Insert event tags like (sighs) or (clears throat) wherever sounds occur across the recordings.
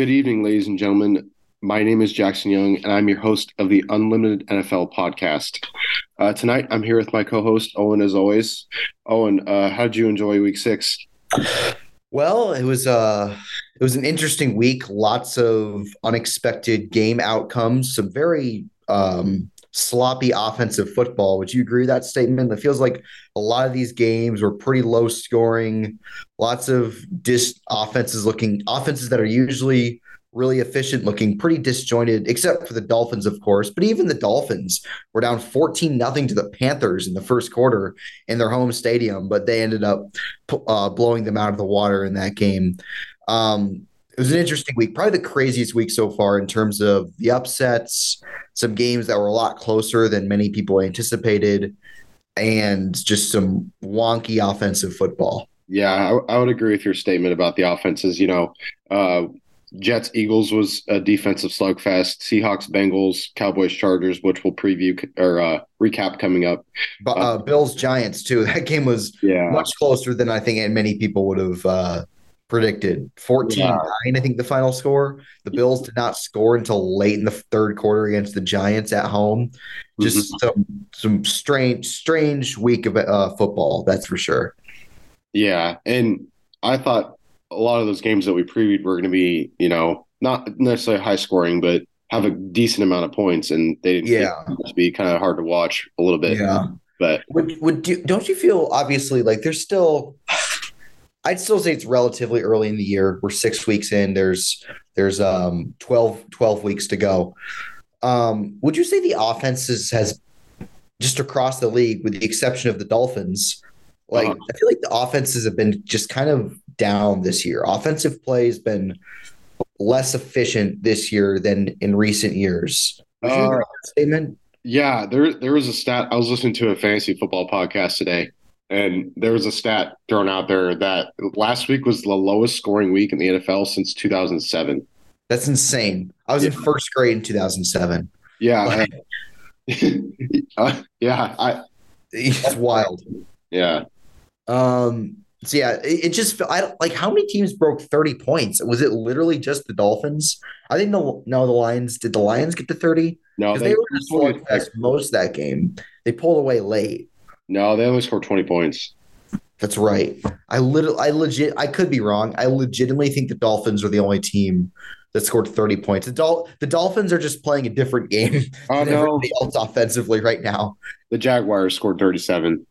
Good evening, ladies and gentlemen. My name is Jackson Young, and I'm your host of the Unlimited NFL podcast. Uh, tonight, I'm here with my co-host Owen, as always. Owen, uh, how did you enjoy Week Six? Well, it was uh it was an interesting week. Lots of unexpected game outcomes. Some very um, sloppy offensive football. Would you agree with that statement? It feels like a lot of these games were pretty low scoring. Lots of dis offenses looking offenses that are usually really efficient looking pretty disjointed except for the dolphins of course but even the dolphins were down 14 nothing to the panthers in the first quarter in their home stadium but they ended up uh, blowing them out of the water in that game um, it was an interesting week probably the craziest week so far in terms of the upsets some games that were a lot closer than many people anticipated and just some wonky offensive football yeah I, I would agree with your statement about the offenses you know uh, Jets Eagles was a defensive slugfest. Seahawks Bengals Cowboys Chargers, which we'll preview or uh, recap coming up. But uh, Bills Giants too. (laughs) That game was yeah. much closer than I think many people would have uh, predicted. 14-9. I think the final score. The Bills did not score until late in the third quarter against the Giants at home. Just mm-hmm. some some strange strange week of uh, football, that's for sure. Yeah, and I thought a lot of those games that we previewed were going to be, you know, not necessarily high scoring, but have a decent amount of points, and they didn't. Yeah, be kind of hard to watch a little bit. Yeah, but would would you, don't you feel obviously like there's still. I'd still say it's relatively early in the year. We're six weeks in. There's there's um 12, 12 weeks to go. Um, would you say the offenses has just across the league, with the exception of the Dolphins, like uh-huh. I feel like the offenses have been just kind of down this year. Offensive play has been less efficient this year than in recent years. Uh, statement? Yeah, there there was a stat. I was listening to a fantasy football podcast today, and there was a stat thrown out there that last week was the lowest scoring week in the NFL since 2007. That's insane. I was yeah. in first grade in 2007. Yeah, (laughs) uh, yeah, I. It's wild. Yeah. Um, so yeah, it, it just I like how many teams broke 30 points. Was it literally just the Dolphins? I think no, no, the Lions did the Lions get to 30? No, they, they were just most that game. They pulled away late. No, they only scored 20 points. That's right. I literally, I legit, I could be wrong. I legitimately think the Dolphins are the only team that scored 30 points. The, Dol- the Dolphins are just playing a different game (laughs) oh, no. else offensively right now. The Jaguars scored 37.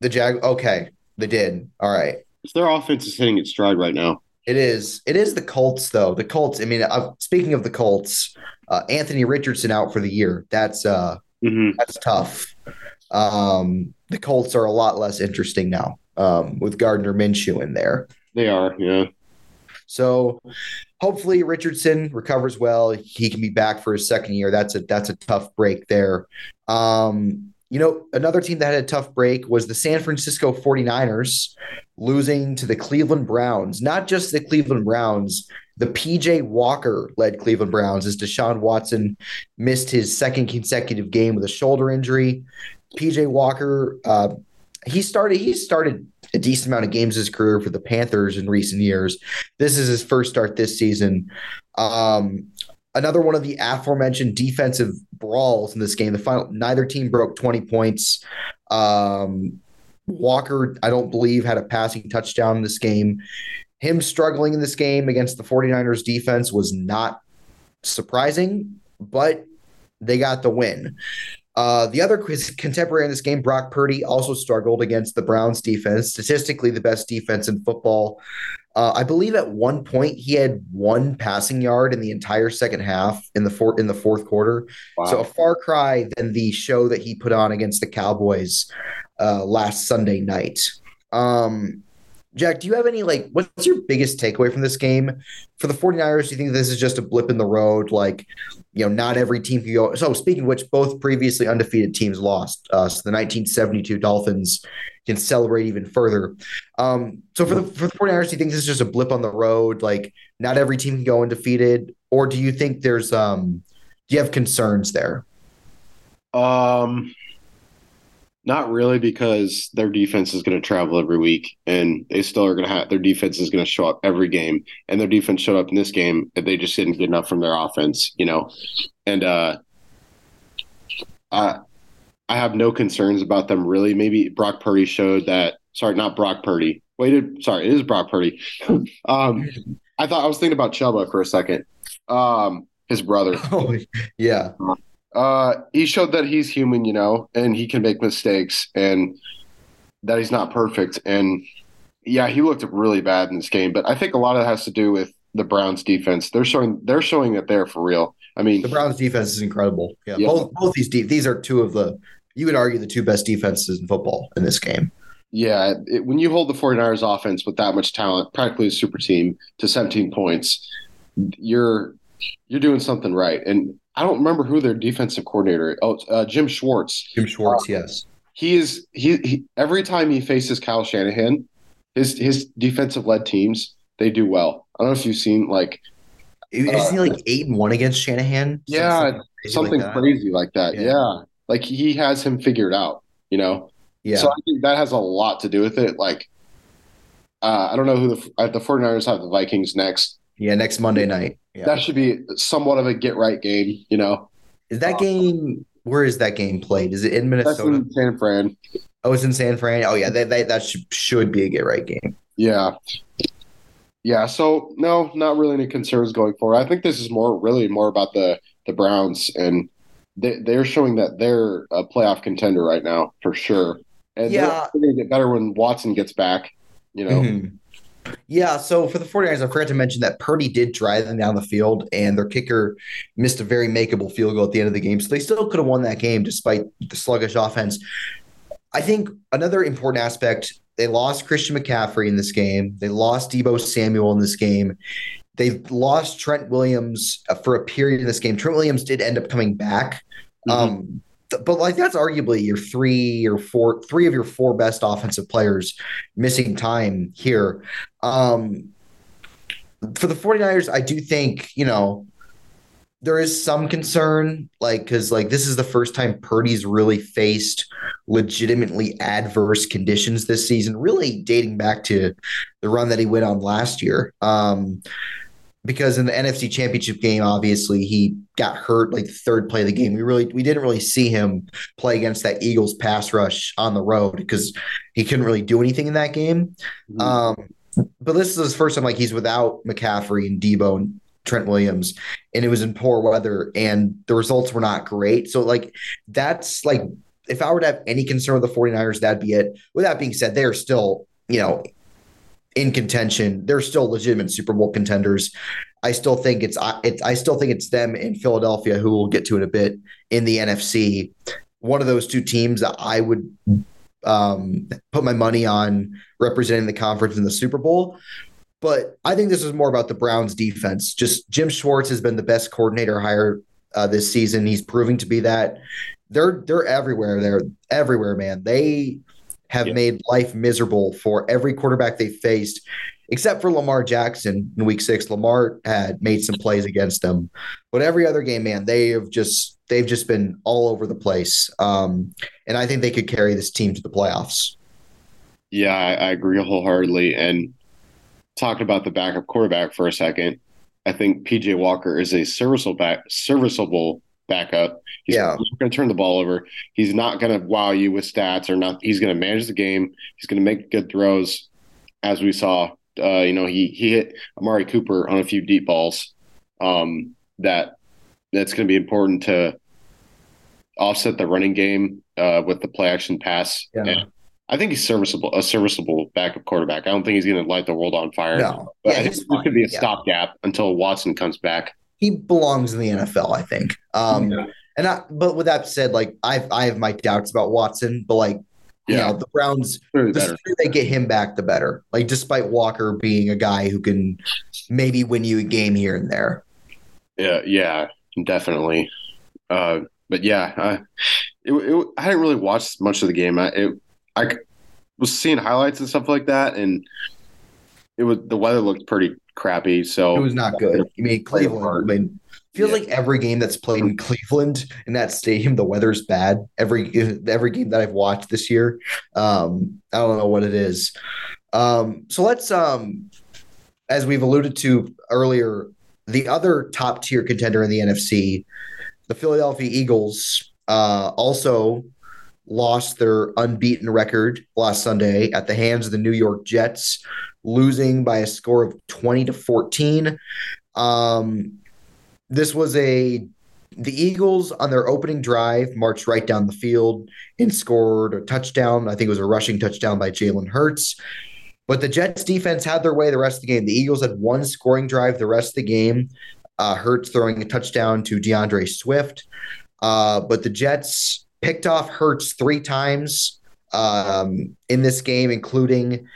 The Jag, okay. They did. All right. Their offense is hitting its stride right now. It is. It is the Colts, though. The Colts. I mean, uh, speaking of the Colts, uh, Anthony Richardson out for the year. That's uh, mm-hmm. that's tough. Um, the Colts are a lot less interesting now um, with Gardner Minshew in there. They are, yeah. So hopefully Richardson recovers well. He can be back for his second year. That's a that's a tough break there. Um, you know, another team that had a tough break was the San Francisco 49ers losing to the Cleveland Browns. Not just the Cleveland Browns, the PJ Walker led Cleveland Browns as Deshaun Watson missed his second consecutive game with a shoulder injury. PJ Walker, uh, he started he started a decent amount of games his career for the Panthers in recent years. This is his first start this season. Um, another one of the aforementioned defensive brawls in this game. The final, neither team broke 20 points. Um, Walker, I don't believe, had a passing touchdown in this game. Him struggling in this game against the 49ers defense was not surprising, but they got the win. Uh, the other contemporary in this game, Brock Purdy, also struggled against the Browns defense, statistically the best defense in football. Uh, I believe at one point he had one passing yard in the entire second half in the fourth in the fourth quarter. Wow. So a far cry than the show that he put on against the Cowboys uh, last Sunday night. Um, Jack, do you have any like what's your biggest takeaway from this game for the 49ers? Do you think this is just a blip in the road? Like, you know, not every team can go. So, speaking of which, both previously undefeated teams lost. Uh, so, the 1972 Dolphins can celebrate even further. Um, so, for the for the 49ers, do you think this is just a blip on the road? Like, not every team can go undefeated, or do you think there's um, do you have concerns there? Um, Not really, because their defense is going to travel every week, and they still are going to have their defense is going to show up every game, and their defense showed up in this game. And they just didn't get enough from their offense, you know, and uh, I I have no concerns about them really. Maybe Brock Purdy showed that. Sorry, not Brock Purdy. Waited. Sorry, it is Brock Purdy. (laughs) um, I thought I was thinking about Chubba for a second. Um, his brother. (laughs) Oh, yeah. Uh, he showed that he's human, you know, and he can make mistakes, and that he's not perfect. And yeah, he looked really bad in this game. But I think a lot of it has to do with the Browns defense. They're showing they're showing that they're for real. I mean, the Browns defense is incredible. Yeah, yeah. both both these deep these are two of the you would argue the two best defenses in football in this game. Yeah, it, when you hold the 49ers offense with that much talent, practically a super team to 17 points, you're you're doing something right. And I don't remember who their defensive coordinator. Oh, uh, Jim Schwartz. Jim Schwartz, uh, yes. He is he, he every time he faces Kyle Shanahan, his his defensive led teams they do well. I don't know if you've seen like isn't uh, he like eight and one against Shanahan? Yeah, something, something like crazy like that. Yeah. yeah. Like he has him figured out, you know? Yeah. So I think that has a lot to do with it. Like, uh, I don't know who the, uh, the 49ers have the Vikings next. Yeah, next Monday night. Yeah. That should be somewhat of a get right game, you know? Is that game, where is that game played? Is it in Minnesota? In San Fran. Oh, it's in San Fran. Oh, yeah, they, they, that should, should be a get right game. Yeah. Yeah, so no, not really any concerns going forward. I think this is more really more about the the Browns and they they're showing that they're a playoff contender right now for sure. And yeah. they're going to get better when Watson gets back, you know. Mm-hmm. Yeah, so for the 49ers, I forgot to mention that Purdy did drive them down the field, and their kicker missed a very makeable field goal at the end of the game. So they still could have won that game despite the sluggish offense. I think another important aspect they lost Christian McCaffrey in this game. They lost Deebo Samuel in this game. They lost Trent Williams uh, for a period in this game. Trent Williams did end up coming back. Mm-hmm. Um, but like that's arguably your three or four, three of your four best offensive players missing time here. Um, for the 49ers, I do think, you know, there is some concern, like because like this is the first time Purdy's really faced legitimately adverse conditions this season, really dating back to the run that he went on last year. Um, because in the NFC Championship game, obviously he got hurt like the third play of the game. We really we didn't really see him play against that Eagles pass rush on the road because he couldn't really do anything in that game. Mm-hmm. Um, but this is his first time like he's without McCaffrey and Deebo and Trent Williams, and it was in poor weather, and the results were not great. So, like, that's like, if I were to have any concern with the 49ers, that'd be it. With that being said, they are still, you know, in contention. They're still legitimate Super Bowl contenders. I still think it's, it's I still think it's them in Philadelphia who we'll get to in a bit in the NFC. One of those two teams that I would um, put my money on representing the conference in the Super Bowl. But I think this is more about the Browns defense. Just Jim Schwartz has been the best coordinator hire uh, this season. He's proving to be that. They're they're everywhere. They're everywhere, man. They have yep. made life miserable for every quarterback they faced, except for Lamar Jackson in Week Six. Lamar had made some plays against them, but every other game, man, they have just they've just been all over the place. Um, and I think they could carry this team to the playoffs. Yeah, I, I agree wholeheartedly. And talking about the backup quarterback for a second, I think PJ Walker is a serviceable back, serviceable backup. He's yeah. going to turn the ball over. He's not going to wow you with stats or not. He's going to manage the game. He's going to make good throws, as we saw. Uh, you know, he he hit Amari Cooper on a few deep balls. Um, that that's going to be important to offset the running game uh, with the play action pass. Yeah. I think he's serviceable, a serviceable backup quarterback. I don't think he's going to light the world on fire. No, but yeah, I think this could be a yeah. stopgap until Watson comes back. He belongs in the NFL, I think. Um, yeah. And I, but with that said, like I, I have my doubts about Watson, but like yeah. you know, the Browns, the sooner they get him back, the better. Like despite Walker being a guy who can maybe win you a game here and there. Yeah, yeah, definitely. Uh, but yeah, uh, it, it, I didn't really watch much of the game. I, it, I was seeing highlights and stuff like that, and it was the weather looked pretty crappy. So it was not good. I mean, Cleveland. I mean, Feels Yeah. like every game that's played in Cleveland in that stadium, the weather's bad. Every every game that I've watched this year, um, I don't know what it is. Um, so let's, um, as we've alluded to earlier, the other top tier contender in the NFC, the Philadelphia Eagles, uh, also lost their unbeaten record last Sunday at the hands of the New York Jets, losing by a score of 20 to 14. Um, this was a the Eagles on their opening drive marched right down the field and scored a touchdown. I think it was a rushing touchdown by Jalen Hurts. But the Jets defense had their way the rest of the game. The Eagles had one scoring drive the rest of the game. Uh, Hurts throwing a touchdown to DeAndre Swift. Uh, but the Jets picked off Hurts three times um, in this game, including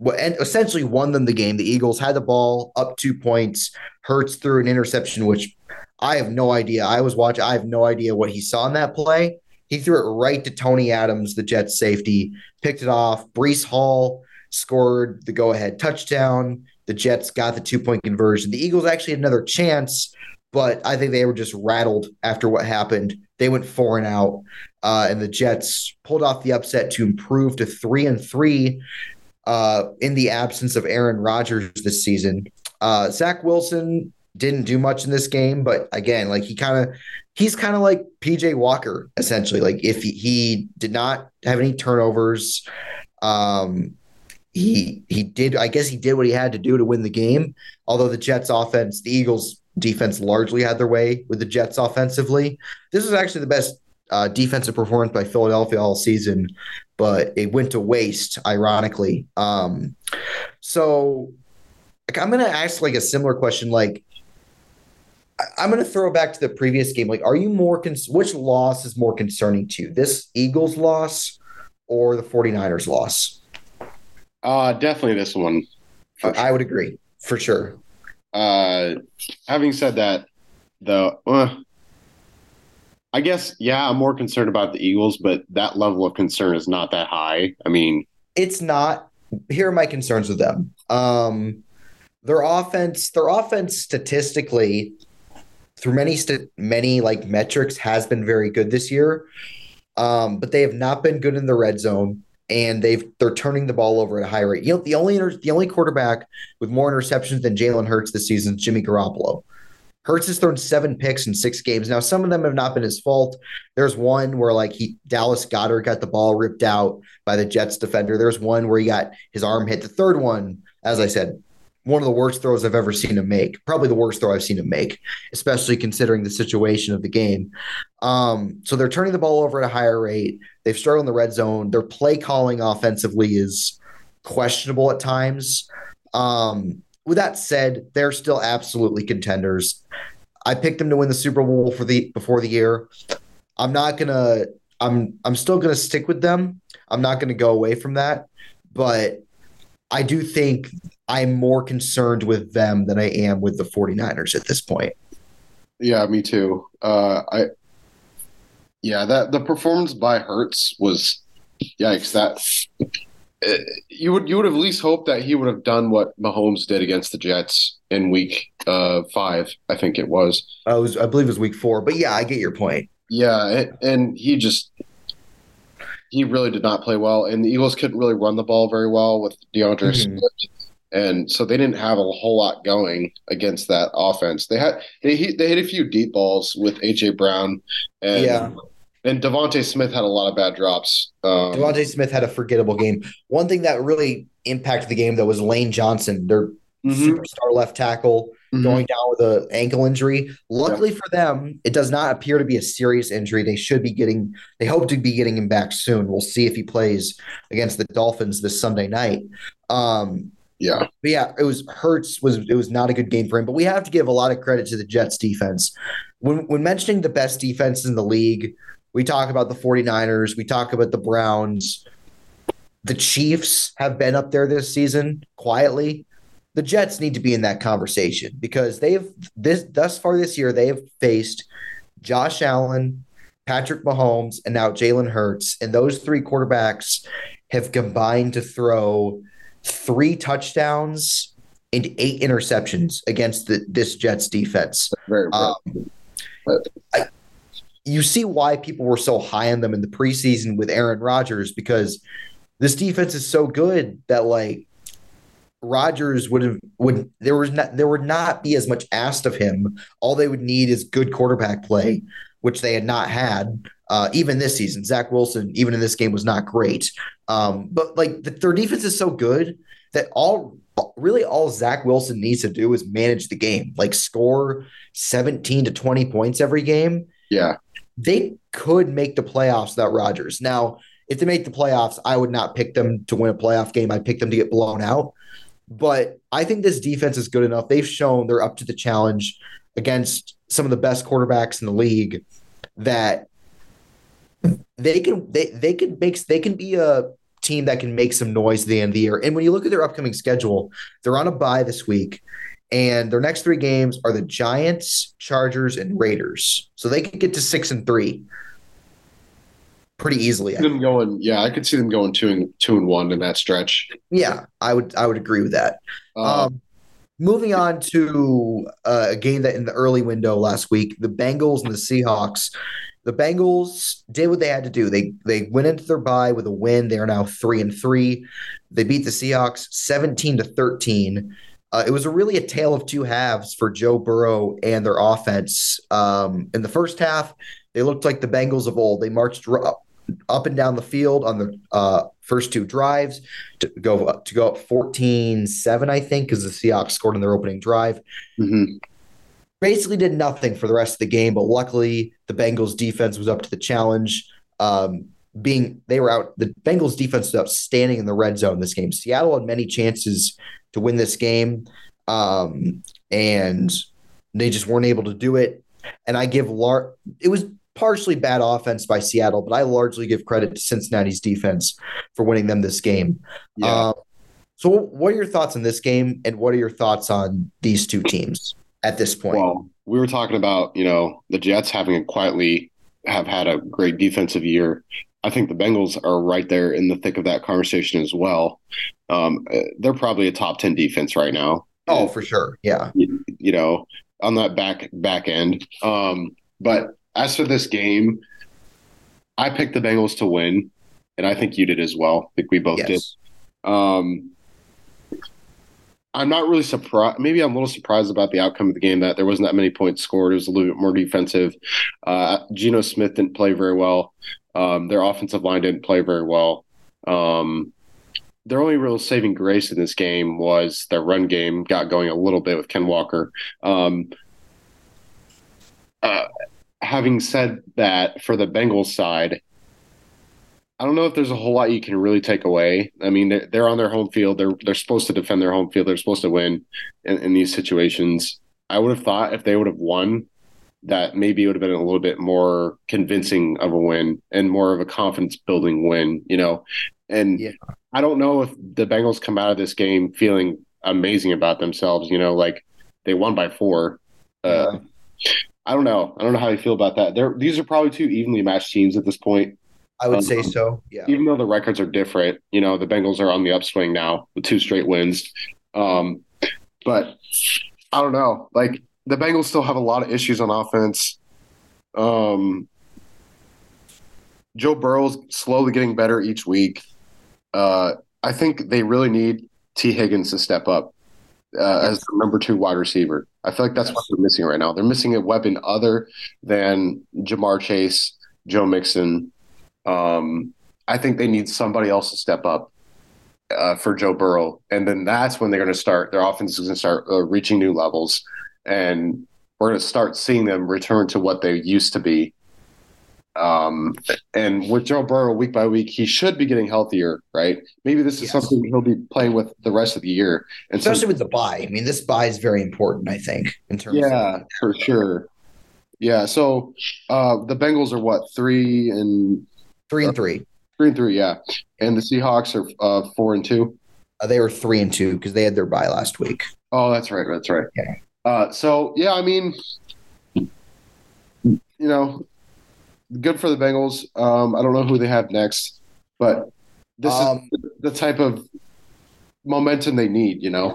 essentially won them the game. The Eagles had the ball up two points. Hurts threw an interception, which I have no idea. I was watching. I have no idea what he saw in that play. He threw it right to Tony Adams, the Jets safety, picked it off. Breece Hall scored the go-ahead touchdown. The Jets got the two-point conversion. The Eagles actually had another chance, but I think they were just rattled after what happened. They went four and out, uh, and the Jets pulled off the upset to improve to three and three uh, in the absence of Aaron Rodgers this season. Uh, Zach Wilson didn't do much in this game, but again, like he kind of he's kind of like PJ Walker essentially. Like if he, he did not have any turnovers, um, he he did. I guess he did what he had to do to win the game. Although the Jets offense, the Eagles defense largely had their way with the Jets offensively. This was actually the best uh, defensive performance by Philadelphia all season, but it went to waste, ironically. Um, so like, I'm going to ask like a similar question. Like, I'm going to throw back to the previous game. Like, are you more, cons- which loss is more concerning to you? This Eagles loss or the 49ers loss? Uh, definitely this one. I I would agree for sure. Uh, having said that, though, uh, I guess yeah, I'm more concerned about the Eagles, but that level of concern is not that high. I mean, It's not. Here are my concerns with them. Um, their offense, their offense statistically, through many st- many like metrics, has been very good this year. Um, but they have not been good in the red zone, and they've they're turning the ball over at a high rate. You know, the only inter- the only quarterback with more interceptions than Jalen Hurts this season is Jimmy Garoppolo. Hurts has thrown seven picks in six games. Now, some of them have not been his fault. There's one where like he Dallas Goedert got the ball ripped out by the Jets defender. There's one where he got his arm hit. The third one, as I said, one of the worst throws I've ever seen him make. Probably the worst throw I've seen him make, especially considering the situation of the game. Um, so they're turning the ball over at a higher rate. They've struggled in the red zone. Their play calling offensively is questionable at times. Um, with that said, they're still absolutely contenders. I picked them to win the Super Bowl for the before the year. I'm not gonna. I'm I'm still gonna stick with them. I'm not gonna go away from that. But I do think I'm more concerned with them than I am with the 49ers at this point. yeah, me too. Uh, I yeah, that the performance by Hurts was yikes. That you would you would have at least hoped that he would have done what Mahomes did against the Jets in Week uh, Five, I think it was. I was I believe it was week four, but yeah, I get your point. Yeah, and, and he just he really did not play well, and the Eagles couldn't really run the ball very well with DeAndre Mhm. Swift, and so they didn't have a whole lot going against that offense. They had they hit, they hit a few deep balls with AJ Brown, and Yeah. And DeVonta Smith had a lot of bad drops. Um, DeVonta Smith had a forgettable game. One thing that really impacted the game though was Lane Johnson, their mhm, superstar left tackle, mhm. going down with an ankle injury. Luckily for them, it does not appear to be a serious injury. They should be getting, they hope to be getting him back soon. We'll see if he plays against the Dolphins this Sunday night. Um, yeah, but yeah, it was Hurts was it was not a good game for him. But we have to give a lot of credit to the Jets defense. When when mentioning the best defense in the league, we talk about the 49ers, we talk about the Browns. The Chiefs have been up there this season quietly. The Jets need to be in that conversation because they've this thus far this year they have faced Josh Allen, Patrick Mahomes, and now Jalen Hurts, and those three quarterbacks have combined to throw three touchdowns and eight interceptions against the, this Jets defense. Very um, I, you see why people were so high on them in the preseason with Aaron Rodgers because this defense is so good that like Rodgers would have would there was not there would not be as much asked of him. All they would need is good quarterback play, which they had not had uh, even this season. Zach Wilson, even in this game, was not great. Um, but like the, their defense is so good that all really all Zach Wilson needs to do is manage the game, like score 17 to 20 points every game. Yeah. They could make the playoffs without Rodgers. Now, if they make the playoffs, I would not pick them to win a playoff game. I'd pick them to get blown out. But I think this defense is good enough. They've shown they're up to the challenge against some of the best quarterbacks in the league that they can they they can make they can be a team that can make some noise at the end of the year. And when you look at their upcoming schedule, they're on a bye this week. And their next three games are the Giants, Chargers, and Raiders. So they could get to six and three pretty easily. Them going, yeah, I could see them going two and two and one in that stretch. Yeah, I would I would agree with that. Um, um, moving on to uh, a game that in the early window last week, the Bengals and the Seahawks. The Bengals did what they had to do. They they went into their bye with a win. They are now three and three. They beat the Seahawks seventeen to thirteen. Uh, it was a really a tale of two halves for Joe Burrow and their offense. Um, in the first half, they looked like the Bengals of old. They marched up, up and down the field on the uh, first two drives to go up, to go up 14-7, I think, because the Seahawks scored in their opening drive. Mm-hmm. Basically did nothing for the rest of the game, but luckily the Bengals defense was up to the challenge. Um, being they were out, the Bengals defense was outstanding in the red zone this game. Seattle had many chances to win this game, um, and they just weren't able to do it. And I give Lar it was partially bad offense by Seattle, but I largely give credit to Cincinnati's defense for winning them this game. Yeah. Um, so, what are your thoughts on this game, and what are your thoughts on these two teams at this point? Well, we were talking about you know the Jets having a quietly have had a great defensive year. I think the Bengals are right there in the thick of that conversation as well. Um, they're probably a top ten defense right now. Oh, for sure. Yeah. You, you know, on that back back end. Um, but as for this game, I picked the Bengals to win, and I think you did as well. I think we both yes. did. Um, I'm not really surprised. Maybe I'm a little surprised about the outcome of the game that there wasn't that many points scored. It was a little bit more defensive. Uh, Geno Smith didn't play very well. Um, their offensive line didn't play very well. Um, their only real saving grace in this game was their run game got going a little bit with Ken Walker. Um, uh, having said that, for the Bengals side, I don't know if there's a whole lot you can really take away. I mean, they're, they're on their home field. They're they're supposed to defend their home field. They're supposed to win in, in these situations. I would have thought if they would have won, that maybe it would have been a little bit more convincing of a win and more of a confidence building win. You know, and yeah. I don't know if the Bengals come out of this game feeling amazing about themselves. You know, like they won by four. Uh, I don't know. I don't know how you feel about that. They're, these are probably two evenly matched teams at this point. I would um, say so. Yeah. Even though the records are different, you know, the Bengals are on the upswing now with two straight wins. Um, but I don't know. Like the Bengals still have a lot of issues on offense. Um, Joe Burrow's slowly getting better each week. Uh, I think they really need Tee Higgins to step up uh, as the number two wide receiver. I feel like that's what they're missing right now. They're missing a weapon other than Ja'Marr Chase, Joe Mixon. Um, I think they need somebody else to step up uh, for Joe Burrow, and then that's when they're going to start. Their offense is going to start uh, reaching new levels, and we're going to start seeing them return to what they used to be um, and with Joe Burrow week by week, he should be getting healthier, right? Maybe this is yes. something he'll be playing with the rest of the year, and especially with the bye. I mean, this bye is very important. I think in terms. Yeah, of- for sure. Yeah. So uh, the Bengals are what three and three and three. Three and three, yeah. And the Seahawks are uh, four and two. Uh, they were three and two because they had their bye last week. Oh, that's right. That's right. Yeah. Uh, so yeah, I mean, you know, good for the Bengals. Um, I don't know who they have next, but this um, is the type of momentum they need. You know,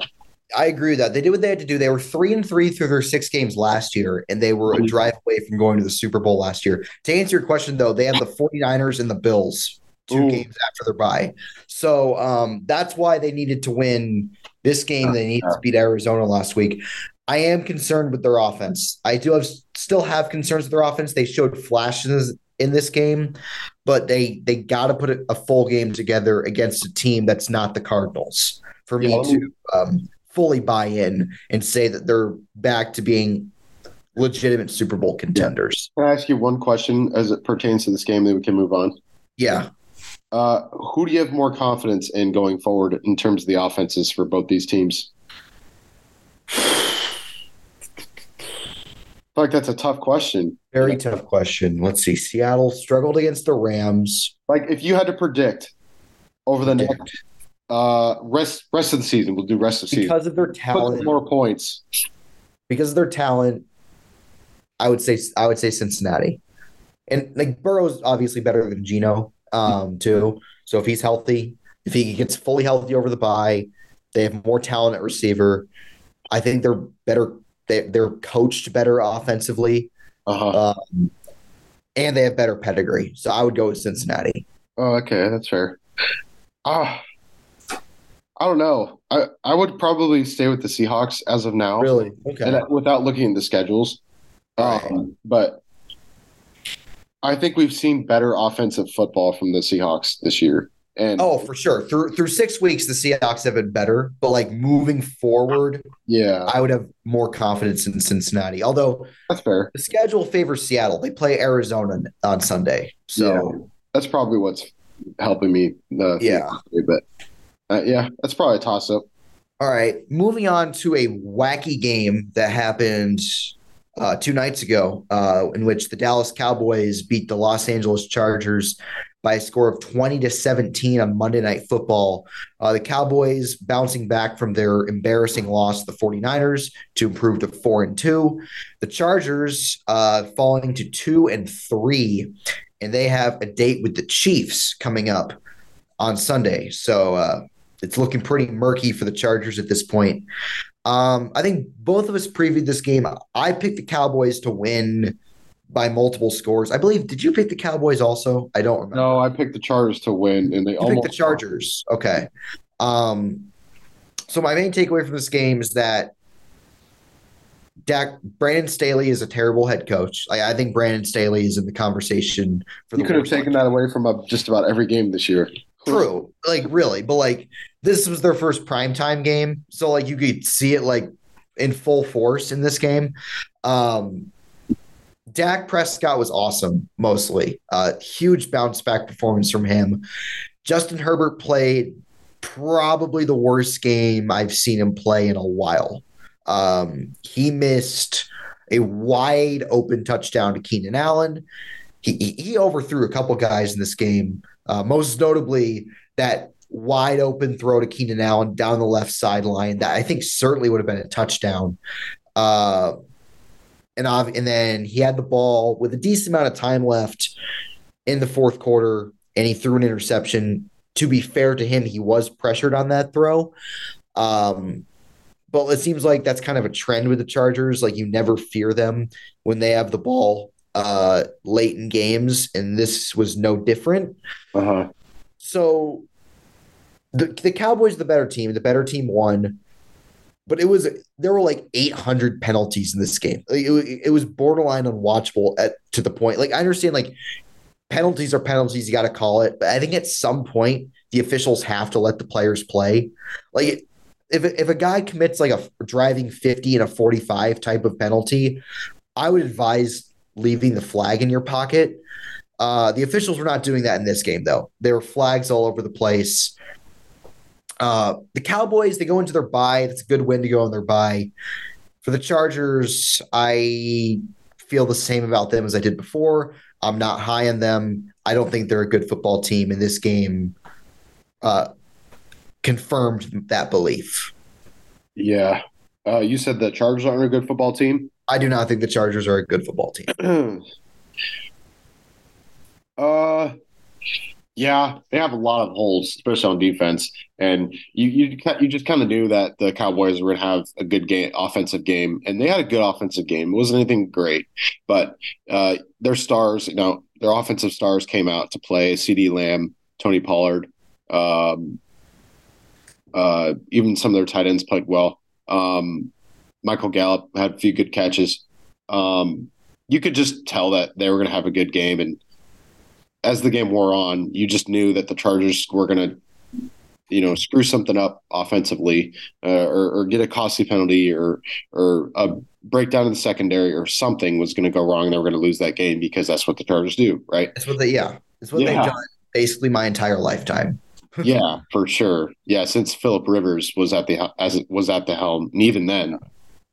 I agree with that. They did what they had to do. They were three and three through their six games last year, and they were a drive away from going to the Super Bowl last year. To answer your question, though, they have the 49ers and the Bills two Ooh. games after their bye. So um, that's why they needed to win this game. They needed to beat Arizona last week. I am concerned with their offense. I do have still have concerns with their offense. They showed flashes in this game, but they they got to put a, a, full game together against a team that's not the Cardinals for me to um, fully buy in and say that they're back to being legitimate Super Bowl contenders. Can I ask you one question as it pertains to this game? Then we can move on. Yeah. Uh, who do you have more confidence in going forward in terms of the offenses for both these teams? (sighs) (sighs) (sighs) Like that's a tough question. Very tough question. Let's see. Seattle struggled against the Rams. Like if you had to predict over the next uh rest rest of the season, we'll do rest of the season. Because of their talent. more points. Because of their talent, I would say I would say Cincinnati. And like Burrow's obviously better than Geno um, too. So if he's healthy, if he gets fully healthy over the bye, they have more talent at receiver. I think they're better they they're coached better offensively, uh-huh. um, and they have better pedigree. So I would go with Cincinnati. Oh, okay, that's fair. Ah, uh, I don't know. I I would probably stay with the Seahawks as of now. Really? Okay. And, without looking at the schedules, right. um, but I think we've seen better offensive football from the Seahawks this year. And oh, for sure. Through through six weeks, the Seahawks have been better, but like moving forward, yeah, I would have more confidence in Cincinnati. Although that's fair. The schedule favors Seattle. They play Arizona on Sunday, so yeah, that's probably what's helping me. Uh, yeah, but uh, yeah, that's probably a toss up. All right, moving on to a wacky game that happened uh, two nights ago, uh, in which the Dallas Cowboys beat the Los Angeles Chargers by a score of 20 to 17 on Monday Night Football. Uh, the Cowboys bouncing back from their embarrassing loss to the 49ers to improve to 4 and 2. The Chargers uh, falling to 2 and 3, and they have a date with the Chiefs coming up on Sunday. So uh, it's looking pretty murky for the Chargers at this point. Um, I think both of us previewed this game. I picked the Cowboys to win by multiple scores. I believe. Did you pick the Cowboys also? I don't remember. No, I picked the Chargers to win, and they you almost picked the Chargers. Okay. Um, so my main takeaway from this game is that Dak Brandon Staley is a terrible head coach. Like, I think Brandon Staley is in the conversation for the. You could have taken that away from uh, just about every game this year. True, like really, but like this was their first primetime game, so like you could see it like in full force in this game. Um, Dak Prescott was awesome, mostly. Uh, huge bounce back performance from him. Justin Herbert played probably the worst game I've seen him play in a while. Um, he missed a wide open touchdown to Keenan Allen. He, he overthrew a couple guys in this game, uh, most notably that wide open throw to Keenan Allen down the left sideline that I think certainly would have been a touchdown. Uh, and and then he had the ball with a decent amount of time left in the fourth quarter, and he threw an interception. To be fair to him, he was pressured on that throw. Um, but it seems like that's kind of a trend with the Chargers. Like you never fear them when they have the ball uh, late in games, and this was no different. Uh-huh. So the the Cowboys, the better team, the better team won but it was there were like 800 penalties in this game. It, it was borderline unwatchable at to the point. Like I understand like penalties are penalties, you got to call it, but I think at some point the officials have to let the players play. Like if if a guy commits like a driving 50 and a 45 type of penalty, I would advise leaving the flag in your pocket. Uh, the officials were not doing that in this game, though. There were flags all over the place. Uh, the Cowboys, they go into their bye. It's a good win to go on their bye. For the Chargers, I feel the same about them as I did before. I'm not high on them. I don't think they're a good football team. In this game, uh, confirmed that belief. Yeah. Uh, you said the Chargers aren't a good football team? I do not think the Chargers are a good football team. (clears throat) uh, Yeah, they have a lot of holes, especially on defense, and you you you just kind of knew that the Cowboys were going to have a good game, offensive game, and they had a good offensive game. It wasn't anything great, but uh, their stars, you know, their offensive stars came out to play. CeeDee Lamb, Tony Pollard, um, uh, even some of their tight ends played well. Um, Michael Gallup had a few good catches. Um, you could just tell that they were going to have a good game, and as the game wore on, you just knew that the Chargers were going to, you know, screw something up offensively, uh, or, or, get a costly penalty, or or a breakdown in the secondary, or something was going to go wrong. And they were going to lose that game because that's what the Chargers do, right? That's what they, yeah, that's what yeah. they've done basically my entire lifetime. (laughs) yeah, for sure. Yeah, since Philip Rivers was at the as was at the helm, and even then,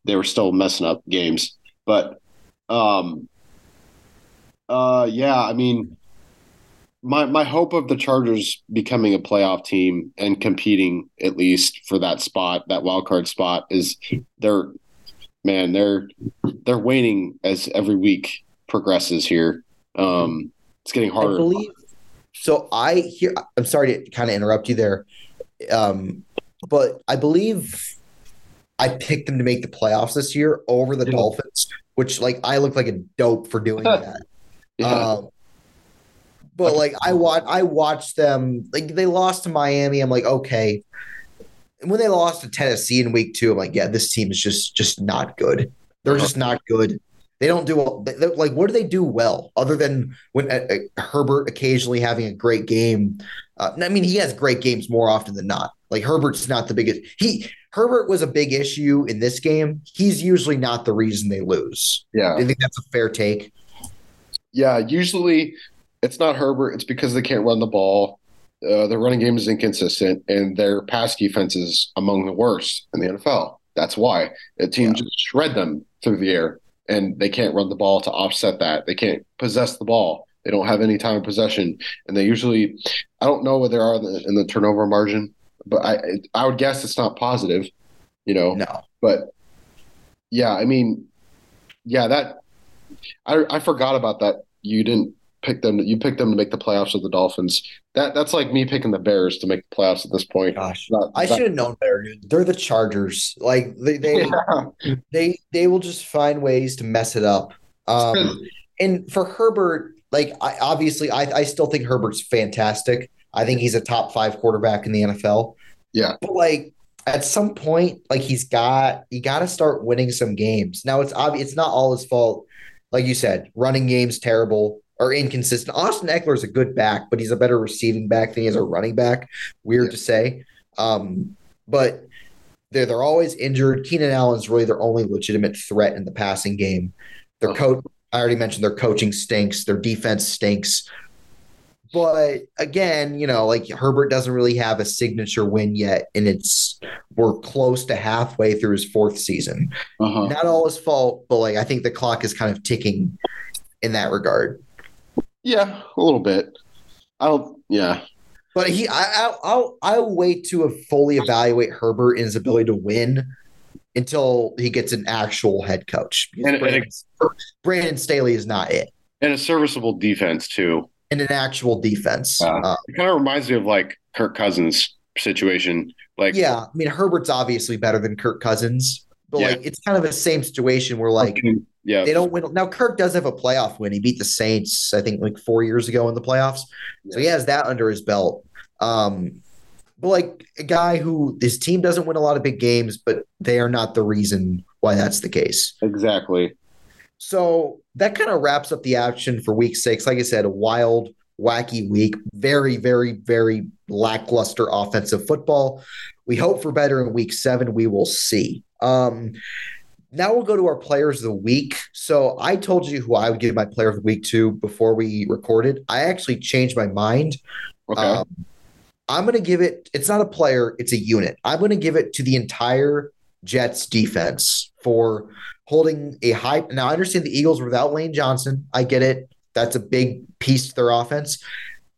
they were still messing up games. But, um, uh, yeah, I mean my my hope of the Chargers becoming a playoff team and competing at least for that spot, that wild card spot, is they're man, they're they're waning as every week progresses here. Um, it's getting harder. I believe, so I hear. I'm sorry to kind of interrupt you there, um, but I believe I picked them to make the playoffs this year over the yeah. Dolphins, which like I look like a dope for doing (laughs) that. yeah. Um, but like I watch, I watched them. Like they lost to Miami. I'm like, okay. And when they lost to Tennessee in week two, I'm like, yeah, this team is just just not good. They're just not good. They don't do like what do they do well other than when uh, uh, Herbert occasionally having a great game. Uh, I mean, he has great games more often than not. Like Herbert's not the biggest. He Herbert was a big issue in this game. He's usually not the reason they lose. Yeah, I think that's a fair take. Yeah, usually it's not Herbert. It's because they can't run the ball. Uh, their running game is inconsistent, and their pass defense is among the worst in the NFL. That's why the team yeah. just shred them through the air, and they can't run the ball to offset that. They can't possess the ball. They don't have any time of possession, and they usually, I don't know what they are in the, in the turnover margin, but I I would guess it's not positive, you know. No, but yeah, I mean, yeah, that I I forgot about that. You didn't pick them. You pick them to make the playoffs with the Dolphins. That that's like me picking the Bears to make the playoffs at this point. Gosh, I should have known better, dude. They're the Chargers. Like they they (laughs) yeah. they they will just find ways to mess it up. Um, and for Herbert, like I obviously I I still think Herbert's fantastic. I think he's a top five quarterback in the NFL. Yeah, but like at some point, like he's got you got to start winning some games. Now it's obvious it's not all his fault. Like you said, running game's terrible are inconsistent. Austin Ekeler is a good back, but he's a better receiving back than he is a running back. Weird yeah. to say. Um, but they're they're always injured. Keenan Allen's really their only legitimate threat in the passing game. Their coach, I already mentioned their coaching stinks, their defense stinks. But again, you know, like Herbert doesn't really have a signature win yet, and it's we're close to halfway through his fourth season. Uh-huh. Not all his fault, but like I think the clock is kind of ticking in that regard. Yeah, a little bit. I don't. Yeah, but he, I, I'll, I'll wait to fully evaluate Herbert and his ability to win until he gets an actual head coach. And, Brandon, and Brandon, Staley is not it. And a serviceable defense too. And an actual defense. Uh, uh, it kind of reminds me of like Kirk Cousins situation. Like, yeah, I mean Herbert's obviously better than Kirk Cousins, but yeah. like it's kind of the same situation where like okay. Yeah. They don't win. Now, Kirk does have a playoff win. He beat the Saints, I think, like four years ago in the playoffs. So he has that under his belt. Um, but like a guy who his team doesn't win a lot of big games, but they are not the reason why that's the case. Exactly. So that kind of wraps up the action for week six. Like I said, a wild, wacky week. Very, very, very lackluster offensive football. We hope for better in week seven. We will see. Um, now we'll go to our players of the week. So I told you who I would give my player of the week to before we recorded. I actually changed my mind. Okay. Um, I'm going to give it, it's not a player, it's a unit. I'm going to give it to the entire Jets defense for holding a high. Now, I understand the Eagles without Lane Johnson. I get it. That's a big piece to their offense.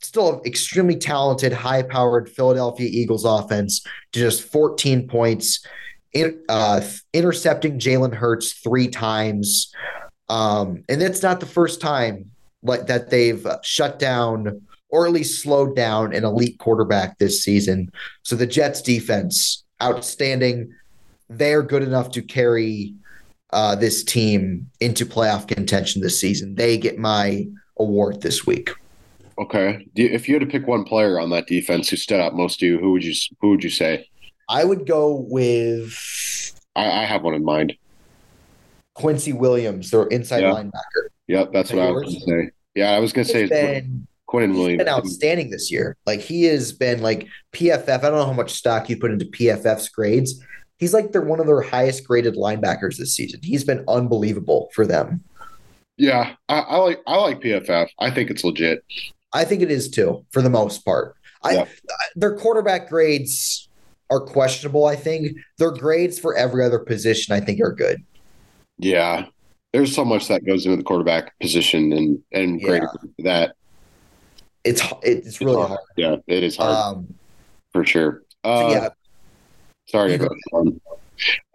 Still, an extremely talented, high powered Philadelphia Eagles offense to just 14 points uh, intercepting Jalen Hurts three times. Um, and it's not the first time like that they've shut down or at least slowed down an elite quarterback this season. So the Jets defense, outstanding. They're good enough to carry uh, this team into playoff contention this season. They get my award this week. Okay. If you had to pick one player on that defense who stood out most to you, who would you who would you say? I would go with I, I have one in mind. Quincy Williams, their inside Yeah. linebacker. Yep, that's what that I was going to say. Yeah, I was going to say been, Quinn he's Williams. been outstanding this year. Like he has been like PFF. I don't know how much stock you put into PFF's grades. He's like they're one of their highest graded linebackers this season. He's been unbelievable for them. Yeah, I, I like I like PFF. I think it's legit. I think it is too, for the most part. I Yeah. their quarterback grades are questionable. I think their grades for every other position, I think, are good. Yeah, there's so much that goes into the quarterback position and and Yeah. great that. It's it's really hard. hard. Yeah, it is hard Um, for sure. so Uh, yeah, Sorry go on.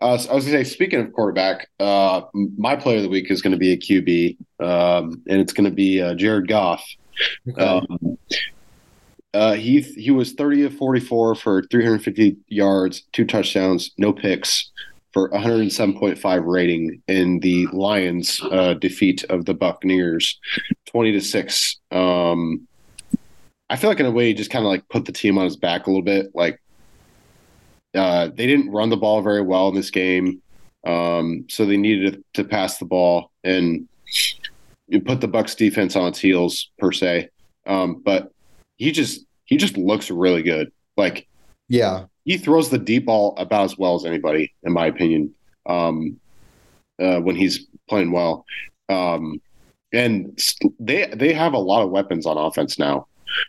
Uh, so I was going to say, speaking of quarterback, uh, my player of the week is going to be a QB, um, and it's going to be uh, Jared Goff. okay. Um, uh, he he was 30 of 44 for 350 yards, two touchdowns, no picks for 107.5 rating in the Lions' uh, defeat of the Buccaneers, 20 to six. Um, I feel like in a way he just kind of like put the team on his back a little bit. Like uh, they didn't run the ball very well in this game, um, so they needed to, to pass the ball and put the Bucks defense on its heels per se. Um, but he just he just looks really good. Like yeah, he throws the deep ball about as well as anybody, in my opinion. Um, uh, when he's playing well, um, and they they have a lot of weapons on offense now,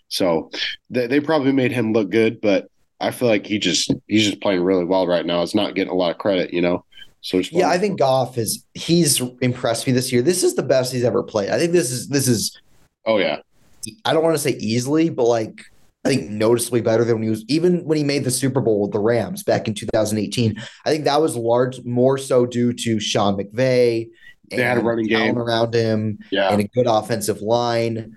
so they they probably made him look good. But I feel like he just he's just playing really well right now. It's not getting a lot of credit, you know. So it's yeah. I think Goff is he's impressed me this year. This is the best he's ever played. I think this is this is oh yeah, I don't want to say easily, but like I think noticeably better than when he was even when he made the Super Bowl with the Rams back in 2018. I think that was large more so due to Sean McVay. They had a running game. around him yeah, and a good offensive line.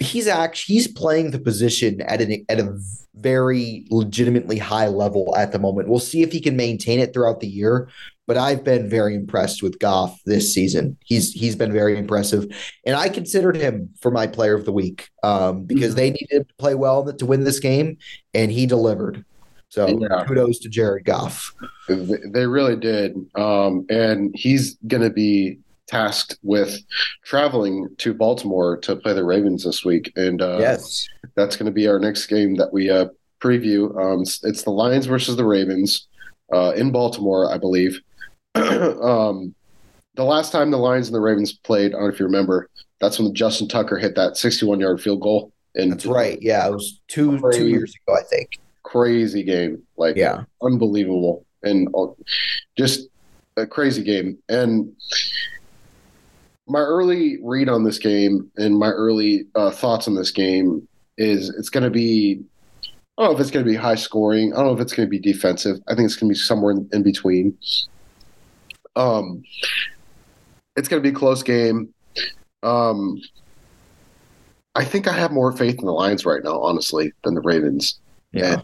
He's actually he's playing the position at an at a very legitimately high level at the moment. We'll see if he can maintain it throughout the year. But I've been very impressed with Goff this season. He's he's been very impressive, and I considered him for my player of the week um, because they needed to play well to win this game, and he delivered. So Yeah. kudos to Jared Goff. They they really did. Um, and he's going to be tasked with traveling to Baltimore to play the Ravens this week. And uh, yes, that's going to be our next game that we uh, preview. Um, it's, it's the Lions versus the Ravens uh, in Baltimore, I believe. (clears throat) um, the last time the Lions and the Ravens played, I don't know if you remember, that's when Justin Tucker hit that 61 yard field goal. And that's right. Yeah, it was two two years ago, I think. Crazy game. Like, Yeah. unbelievable and uh, just a crazy game. And my early read on this game and my early uh, thoughts on this game is it's going to be. I don't know if it's going to be high scoring. I don't know if it's going to be defensive. I think it's going to be somewhere in, in between. Um, it's going to be a close game. Um, I think I have more faith in the Lions right now, honestly, than the Ravens. Yeah.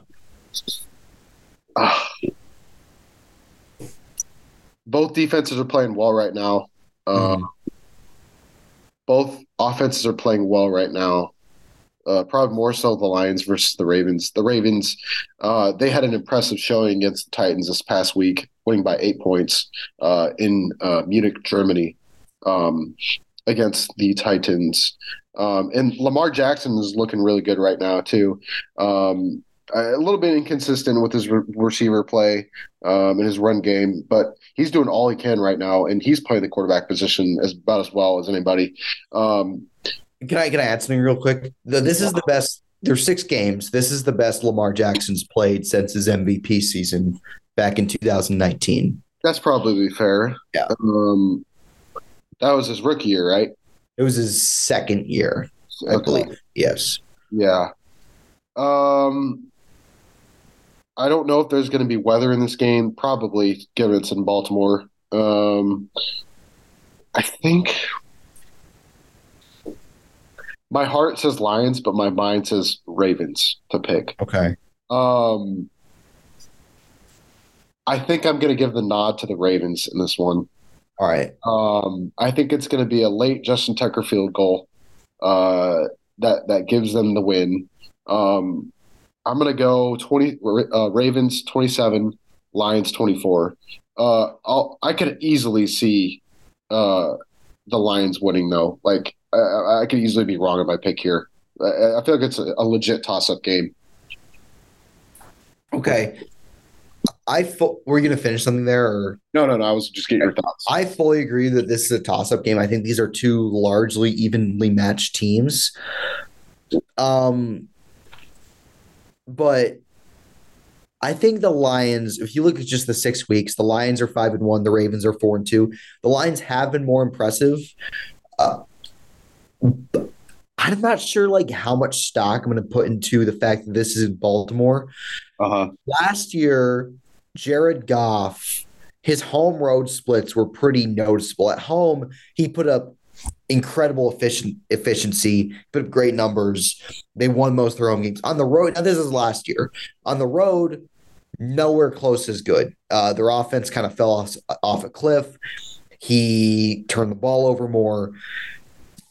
Ah. both defenses are playing well right now. Uh, Mhm. Both offenses are playing well right now. Uh, probably more so the Lions versus the Ravens. The Ravens, uh, they had an impressive showing against the Titans this past week, winning by eight points uh, in uh, Munich, Germany, um, against the Titans. Um, and Lamar Jackson is looking really good right now too. Um, a little bit inconsistent with his re- receiver play um, and his run game, but he's doing all he can right now, and he's playing the quarterback position as about as well as anybody. Um, Can I can I add something real quick? The, this is the best. There's six games. This is the best Lamar Jackson's played since his MVP season back in 2019. that's probably fair. Yeah. Um, that was his rookie year, right? It was his second year, I believe. Yes. Yeah. Um, I don't know if there's going to be weather in this game. Probably, given it's in Baltimore. Um, I think my heart says Lions, but my mind says Ravens to pick. Okay. Um, I think I'm going to give the nod to the Ravens in this one. All right. Um, I think it's going to be a late Justin Tucker field goal uh, that that gives them the win. Um, I'm going to go 20 uh, Ravens 27, Lions 24. Uh, I'll, I could easily see uh, the Lions winning though. Like I, I could easily be wrong in my pick here. I, I feel like it's a, a legit toss-up game. Okay. I fu- were you going to finish something there or no no no I was just getting your thoughts. I fully agree that this is a toss-up game. I think these are two largely evenly matched teams. Um but I think the Lions, if you look at just the six weeks, the Lions are five and one, the Ravens are four and two. The Lions have been more impressive. Uh, I'm not sure like how much stock I'm going to put into the fact that this is in Baltimore. Uh-huh. Last year, Jared Goff, his home road splits were pretty noticeable. At home, he put up incredible efficient efficiency, put up great numbers. They won most of their home games. On the road, now this is last year. On the road, nowhere close as good. Uh, their offense kind of fell off, off a cliff. He turned the ball over more.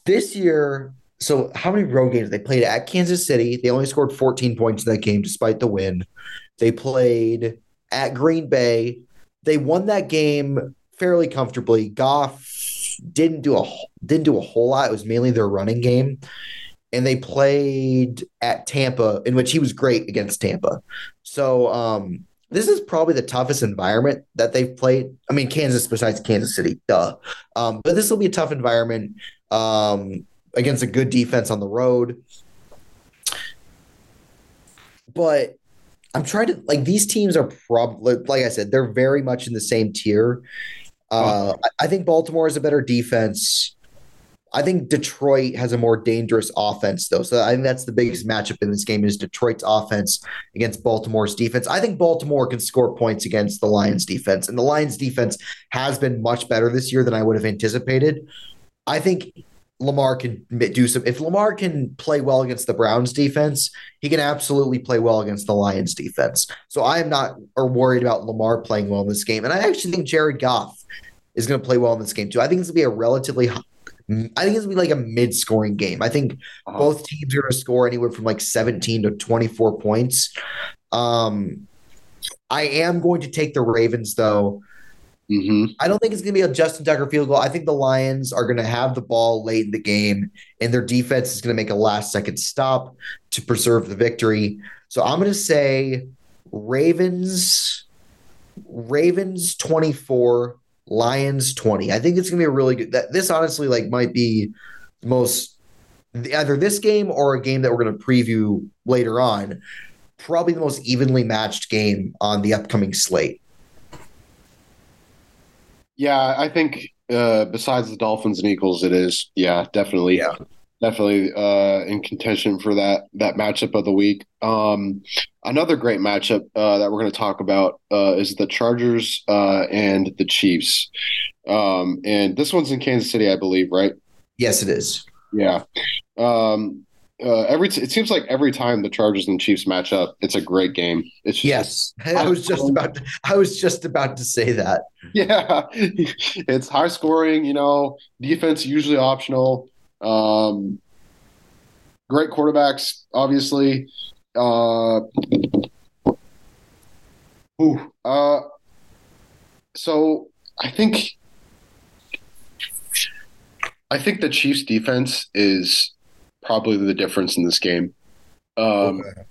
This year, so how many road games they played at Kansas City? They only scored 14 points in that game despite the win. They played at Green Bay. They won that game fairly comfortably. Goff didn't do a didn't do a whole lot. It was mainly their running game. And they played at Tampa, in which he was great against Tampa. So um, this is probably the toughest environment that they've played. I mean, Kansas besides Kansas City, duh. Um, but this will be a tough environment um, against a good defense on the road. But I'm trying to like these teams are probably like I said, they're very much in the same tier. Uh, I think Baltimore is a better defense. I think Detroit has a more dangerous offense, though. So I think that's the biggest matchup in this game is Detroit's offense against Baltimore's defense. I think Baltimore can score points against the Lions defense, and the Lions defense has been much better this year than I would have anticipated. I think Lamar can do some. If Lamar can play well against the Browns defense, he can absolutely play well against the Lions defense. So I am not or worried about Lamar playing well in this game, and I actually think Jared Goff is going to play well in this game too. I think it's going to be a relatively I think it's gonna be like a mid-scoring game. I think uh-huh. both teams are gonna score anywhere from like 17 to 24 points. Um, I am going to take the Ravens though. Mm-hmm. I don't think it's going to be a Justin Tucker field goal. I think the Lions are going to have the ball late in the game, and their defense is going to make a last second stop to preserve the victory. So I'm going to say Ravens, Ravens 24, Lions 20. I think it's going to be a really good. That this honestly like might be the most either this game or a game that we're going to preview later on. Probably the most evenly matched game on the upcoming slate. Yeah, I think uh, besides the Dolphins and Eagles, it is. Yeah, definitely. Yeah. Definitely uh, in contention for that that matchup of the week. Um, another great matchup uh, that we're going to talk about uh, is the Chargers uh, and the Chiefs. Um, and this one's in Kansas City, I believe, right? Yes, it is. Yeah. Um, uh, every t- it seems like every time the Chargers and Chiefs match up, it's a great game. It's just, yes, I was just about to, I was just about to say that. Yeah, (laughs) it's high scoring. You know, defense usually optional. Um, great quarterbacks, obviously. Uh, ooh, uh, so I think I think the Chiefs' defense is probably the difference in this game. Um, okay.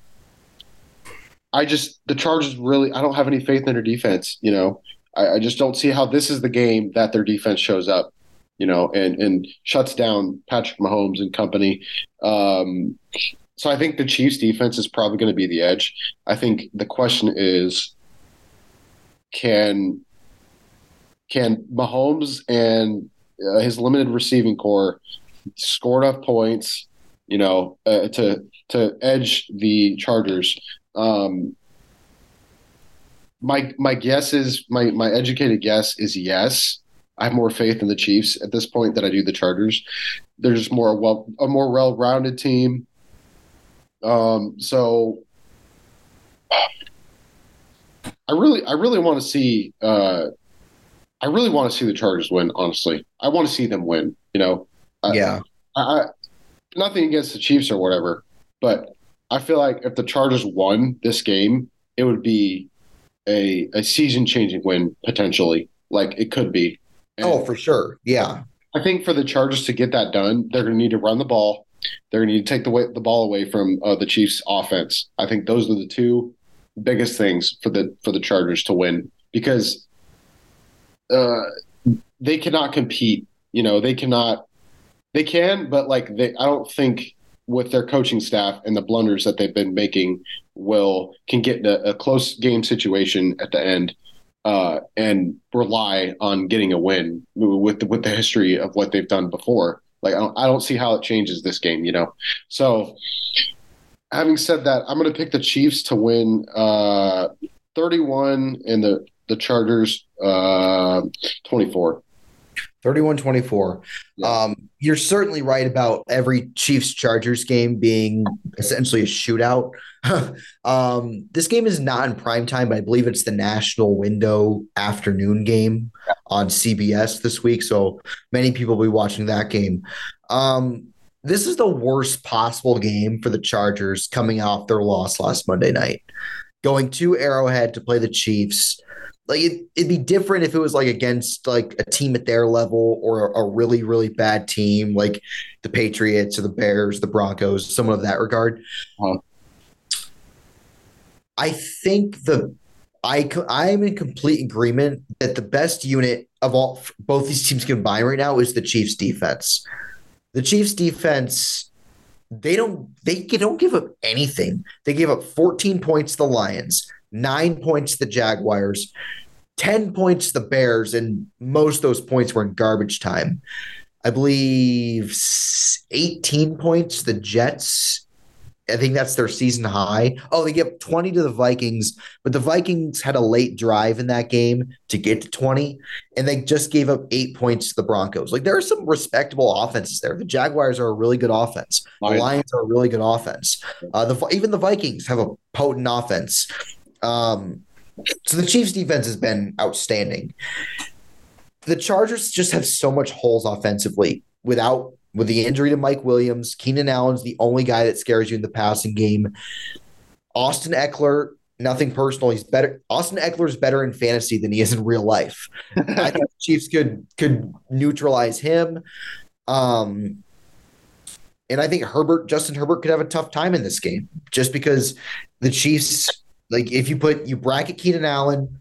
I just the Chargers really I don't have any faith in their defense. You know, I, I, just don't see how this is the game that their defense shows up. You know, and and shuts down Patrick Mahomes and company. Um, so I think the Chiefs' defense is probably going to be the edge. I think the question is, can can Mahomes and uh, his limited receiving corps score enough points you know, uh, to to edge the Chargers. Um, my my guess is my my educated guess is yes. I have more faith in the Chiefs at this point than I do the Chargers. They're just more well a more well rounded team. Um, so I really I really want to see uh, I really want to see the Chargers win. Honestly, I want to see them win. You know, yeah. I, I, nothing against the Chiefs or whatever, but I feel like if the Chargers won this game, it would be a a season changing win potentially. Like it could be. And oh, for sure. Yeah. I think for the Chargers to get that done, they're going to need to run the ball. They're going to need to take the way, the ball away from uh, the Chiefs' offense. I think those are the two biggest things for the for the Chargers to win because uh, they cannot compete. You know, they cannot. They can, but like they, I don't think with their coaching staff and the blunders that they've been making will can get a, a close game situation at the end uh, and rely on getting a win with the, with the history of what they've done before. Like I don't, I don't see how it changes this game, you know. So, having said that, I'm going to pick the Chiefs to win uh, 31 and the the Chargers uh, 24. 31 24. Yeah. Um, you're certainly right about every Chiefs Chargers game being essentially a shootout. (laughs) um, this game is not in prime time, but I believe it's the national window afternoon game on CBS this week. So many people will be watching that game. Um, this is the worst possible game for the Chargers coming off their loss last Monday night. Going to Arrowhead to play the Chiefs like it, would be different if it was like against like a team at their level or a, a, really really bad team like the patriots or the bears the broncos someone of that regard. Uh-huh. i think the i i'm in complete agreement that the best unit of all both these teams combined right now is the chiefs defense. The chiefs defense they don't they don't give up anything. They gave up 14 points to the lions nine points the Jaguars, 10 points the Bears, and most of those points were in garbage time. I believe 18 points the Jets. I think that's their season high. Oh, they give 20 to the Vikings, but the Vikings had a late drive in that game to get to 20, and they just gave up eight points to the Broncos. Like there are some respectable offenses there. The Jaguars are a really good offense. The Lions are a really good offense. Uh, the even the Vikings have a potent offense. Um, so the Chiefs defense has been outstanding. The Chargers just have so much holes offensively without with the injury to Mike Williams. Keenan Allen's the only guy that scares you in the passing game. Austin Ekeler, nothing personal. He's better. Austin Ekeler is better in fantasy than he is in real life. I think the Chiefs could could neutralize him. Um, and I think Herbert, Justin Herbert, could have a tough time in this game just because the Chiefs like if you put you bracket Keenan Allen,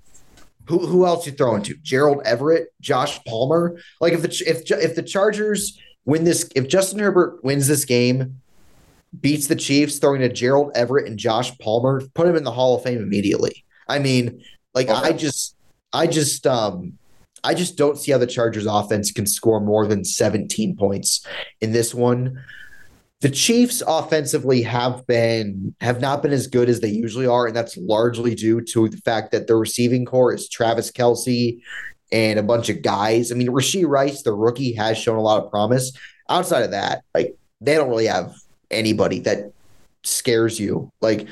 who who else you throwing to? Gerald Everett, Josh Palmer. Like if the if if the Chargers win this, if Justin Herbert wins this game, beats the Chiefs, throwing to Gerald Everett and Josh Palmer, put him in the Hall of Fame immediately. I mean, like okay. I just I just um I just don't see how the Chargers offense can score more than 17 points in this one the Chiefs offensively have been have not been as good as they usually are, and that's largely due to the fact that the receiving corps is Travis Kelce and a bunch of guys. I mean, Rashee Rice, the rookie, has shown a lot of promise. Outside of that, like they don't really have anybody that scares you. Like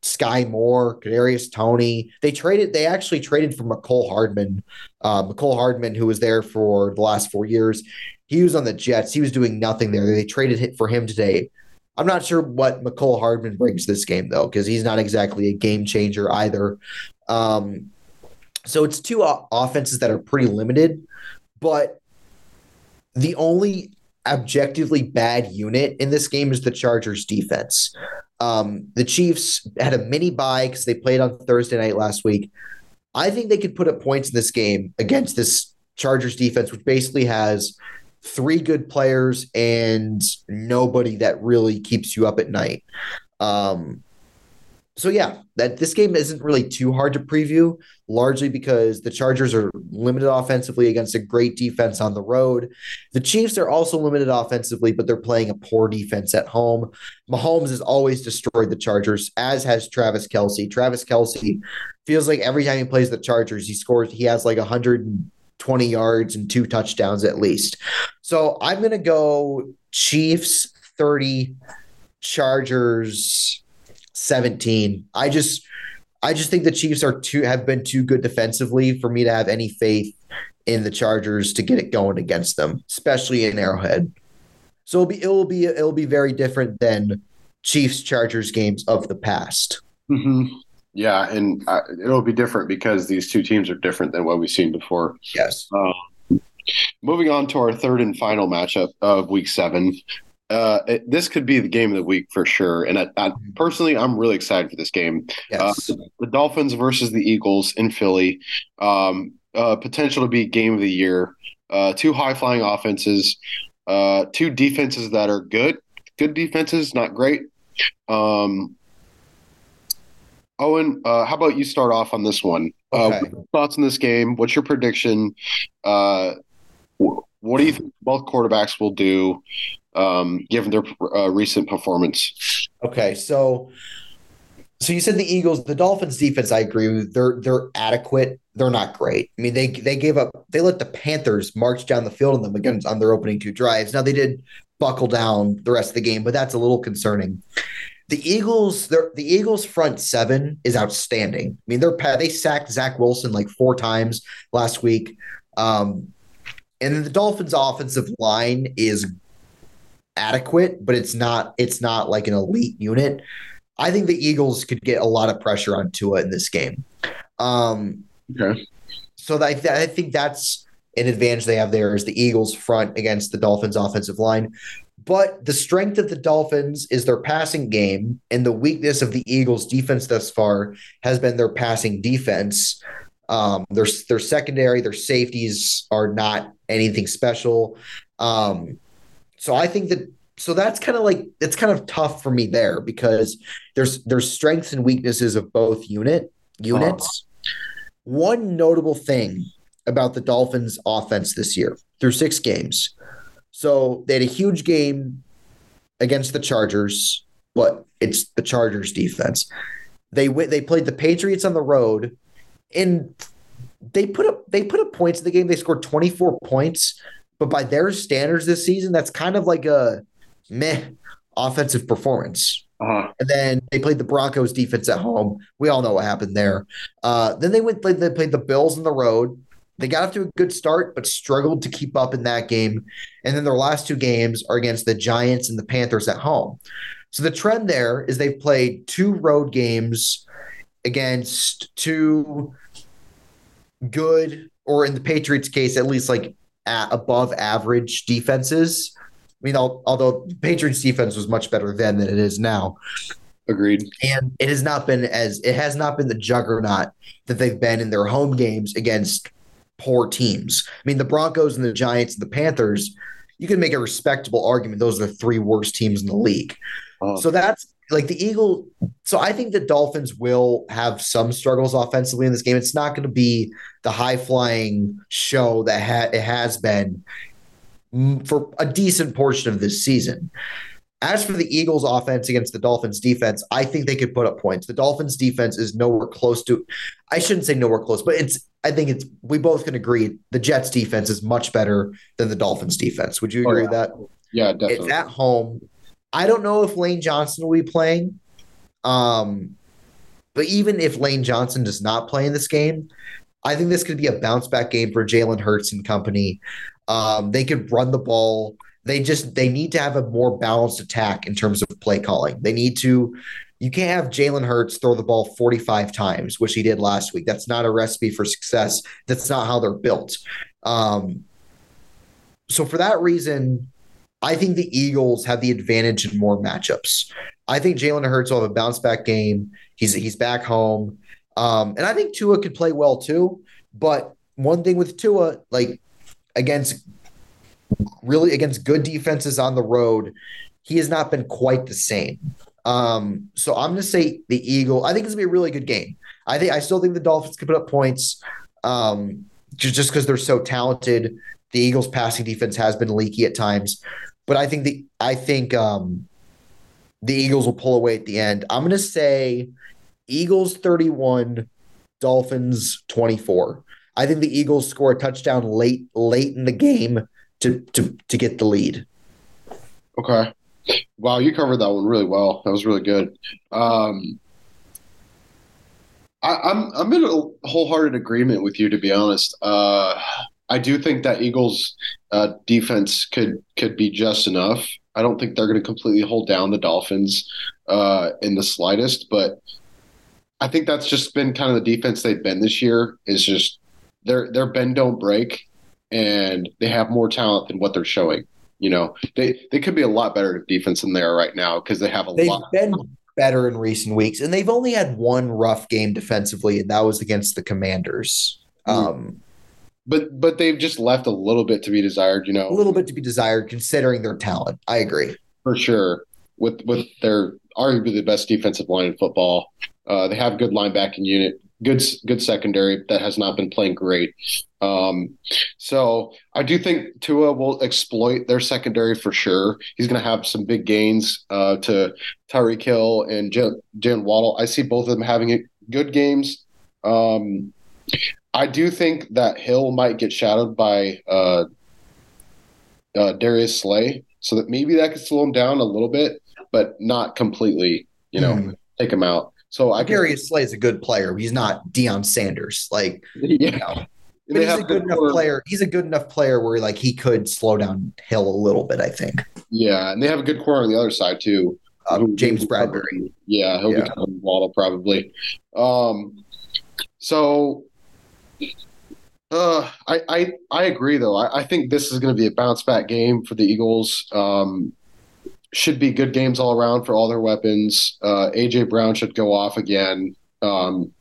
Sky Moore, Kadarius Toney. They traded. They actually traded for Mecole Hardman. Uh, Mecole Hardman, who was there for the last four years, he was on the Jets. He was doing nothing there. They traded for him today. I'm not sure what Mecole Hardman brings this game though, because he's not exactly a game changer either. Um, so it's two offenses that are pretty limited, but the only objectively bad unit in this game is the Chargers defense. Um, the Chiefs had a mini bye because they played on Thursday night last week. I think they could put up points in this game against this Chargers defense, which basically has three good players and nobody that really keeps you up at night. Um, so yeah, that this game isn't really too hard to preview, largely because the Chargers are limited offensively against a great defense on the road. The Chiefs are also limited offensively, but they're playing a poor defense at home. Mahomes has always destroyed the Chargers, as has Travis Kelce. Travis Kelce feels like every time he plays the Chargers, he scores. He has like a hundred 20 yards and two touchdowns at least. So I'm going to go Chiefs 30, Chargers 17. I just I just think the Chiefs are too have been too good defensively for me to have any faith in the Chargers to get it going against them, especially in Arrowhead. So it'll be it will be it'll be very different than Chiefs Chargers games of the past. Mm-hmm. Yeah, and uh, it'll be different because these two teams are different than what we've seen before. Yes. Um, moving on to our third and final matchup of Week Seven. Uh, it, this could be the game of the week for sure, and I, I, personally, I'm really excited for this game. Yes. Uh, the Dolphins versus the Eagles in Philly. Um, uh, potential to be game of the year. Uh, two high flying offenses, uh, two defenses that are good, good defenses, not great. Um, Owen, uh, how about you start off on this one? Uh, Okay. thoughts on this game? What's your prediction? Uh, wh- what do you think both quarterbacks will do, um, given their uh, recent performance? Okay, so so you said the Eagles, the Dolphins defense, I agree with. They're they're adequate. They're not great. I mean, they they gave up they let the Panthers march down the field on them against on their opening two drives. Now they did buckle down the rest of the game, but that's a little concerning. The Eagles, the Eagles front seven is outstanding. I mean, they're they sacked Zach Wilson like four times last week. Um, and then the Dolphins offensive line is adequate, but it's not it's not like an elite unit. I think the Eagles could get a lot of pressure on Tua in this game. Um, Okay. so I, th- I think that's an advantage they have there is the Eagles front against the Dolphins offensive line. But the strength of the Dolphins is their passing game, and the weakness of the Eagles defense thus far has been their passing defense. Um, their their secondary, their safeties are not anything special. Um, so I think that so that's kind of like it's kind of tough for me there because there's there's strengths and weaknesses of both unit units. One notable thing about the Dolphins offense this year through six games. So they had a huge game against the Chargers, but it's the Chargers defense. They went, they played the Patriots on the road and they put up they put up points in the game. They scored 24 points, but by their standards this season, that's kind of like a meh offensive performance. Uh-huh. And then they played the Broncos defense at home. We all know what happened there. Uh, then they went they played the Bills on the road. They got off to a good start, but struggled to keep up in that game. And then their last two games are against the Giants and the Panthers at home. So the trend there is they've played two road games against two good, or in the Patriots' case, at least like at above average defenses. I mean, although Patriots defense was much better then than it is now, Agreed. and it has not been as it has not been the juggernaut that they've been in their home games against poor teams. I mean, the Broncos and the Giants and the Panthers, you can make a respectable argument those are the three worst teams in the league. Uh, So that's like the Eagle. So I think the Dolphins will have some struggles offensively in this game. It's not going to be the high flying show that ha- it has been for a decent portion of this season. As for the Eagles' offense against the Dolphins' defense, I think they could put up points. The Dolphins' defense is nowhere close to. I shouldn't say nowhere close, but it's. I think it's. We both can agree the Jets' defense is much better than the Dolphins' defense. Would you Oh, agree yeah. with that? yeah, It's definitely. at home. I don't know if Lane Johnson will be playing. Um, but even if Lane Johnson does not play in this game, I think this could be a bounce back game for Jalen Hurts and company. Um, they could run the ball. They just they need to have a more balanced attack in terms of play calling. They need to. You can't have Jalen Hurts throw the ball 45 times, which he did last week. That's not a recipe for success. That's not how they're built. Um, so for that reason, I think the Eagles have the advantage in more matchups. I think Jalen Hurts will have a bounce back game. He's he's back home, um, and I think Tua could play well too. But one thing with Tua, like against really against good defenses on the road, he has not been quite the same. Um, so I'm going to say the Eagle. I think it's going to be a really good game. I think I still think the Dolphins can put up points, um, just because they're so talented. The Eagles' passing defense has been leaky at times, but I think the I think um, the Eagles will pull away at the end. I'm going to say Eagles 31, Dolphins 24. I think the Eagles score a touchdown late late in the game to to to get the lead. Okay. Wow, you covered that one really well. That was really good. Um, I, I'm I'm in a wholehearted agreement with you, to be honest. Uh, I do think that Eagles uh, defense could could be just enough. I don't think they're going to completely hold down the Dolphins uh, in the slightest, but I think that's just been kind of the defense they've been this year. Is just their their bend don't break, and they have more talent than what they're showing. You know, they they could be a lot better at defense than they are right now because they have a they've lot. been better in recent weeks, and they've only had one rough game defensively, and that was against the Commanders. Mm-hmm. Um, but but they've just left a little bit to be desired. You know, a little bit to be desired considering their talent. I agree for sure. With with their arguably the best defensive line in football, uh, they have good linebacking unit, good good secondary that has not been playing great. Um, so I do think Tua will exploit their secondary for sure. He's going to have some big gains uh, to Tyreek Hill and Jen Waddle. I see both of them having good games. Um, I do think that Hill might get shadowed by uh, uh, Darius Slay, so that maybe that could slow him down a little bit, but not completely. You know, mm. take him out. So I Darius can, Slay is a good player. He's not Deion Sanders. Like, (laughs) yeah. You know, but he's a good enough more, player. He's a good enough player where like he could slow down Hill a little bit. I think. Yeah, and they have a good core on the other side too. Uh, who, James Bradberry. Yeah, he'll yeah. become Waddle probably. Um, so uh, I, I I agree though. I, I think this is going to be a bounce back game for the Eagles. Um, should be good games all around for all their weapons. Uh, AJ Brown should go off again. Um,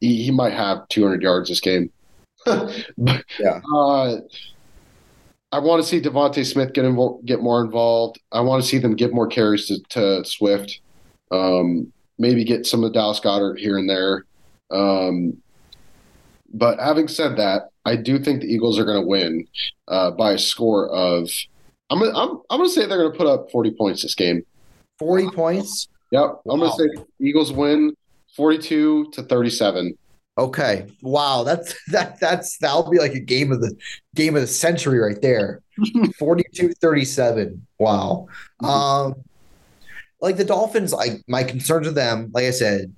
he, he might have 200 yards this game. (laughs) but, yeah. Uh, I want to see DeVonta Smith get invo- get more involved. I want to see them give more carries to, to Swift. Um, maybe get some of Dallas Goedert here and there. Um, but having said that, I do think the Eagles are going to win uh, by a score of. I'm gonna, I'm, I'm going to say they're going to put up 40 points this game. 40 points. Yep. I'm going to say Eagles win 42 to 37. Okay. Wow. That's that that's that'll be like a game of the game of the century right there. (laughs) 42-37. Wow. Mm-hmm. Um like the Dolphins, like my concerns with them, like I said,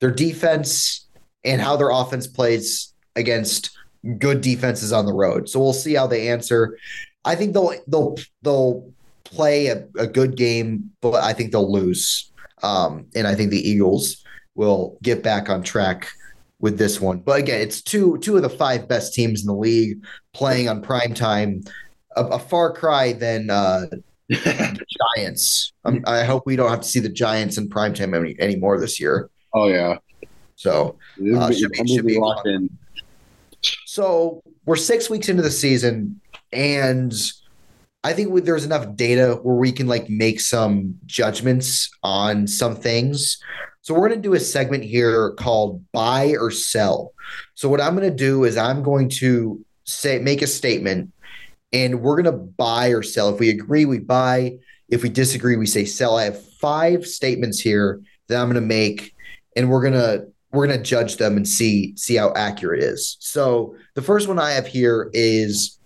their defense and how their offense plays against good defenses on the road. So we'll see how they answer. I think they'll they'll they'll play a, a good game, but I think they'll lose. Um, and I think the Eagles will get back on track with this one. But again, it's two two of the five best teams in the league playing on prime time. A, a far cry than uh, the (laughs) Giants. Um, I hope we don't have to see the Giants in prime time any, anymore this year. Oh yeah. So uh, should be, should be locked in. So we're six weeks into the season, and I think there's enough data where we can like make some judgments on some things. So we're going to do a segment here called buy or sell. So what I'm going to do is I'm going to say make a statement and we're going to buy or sell. If we agree, we buy. If we disagree, we say sell. I have five statements here that I'm going to make and we're going to we're going to judge them and see see how accurate it is. So the first one I have here is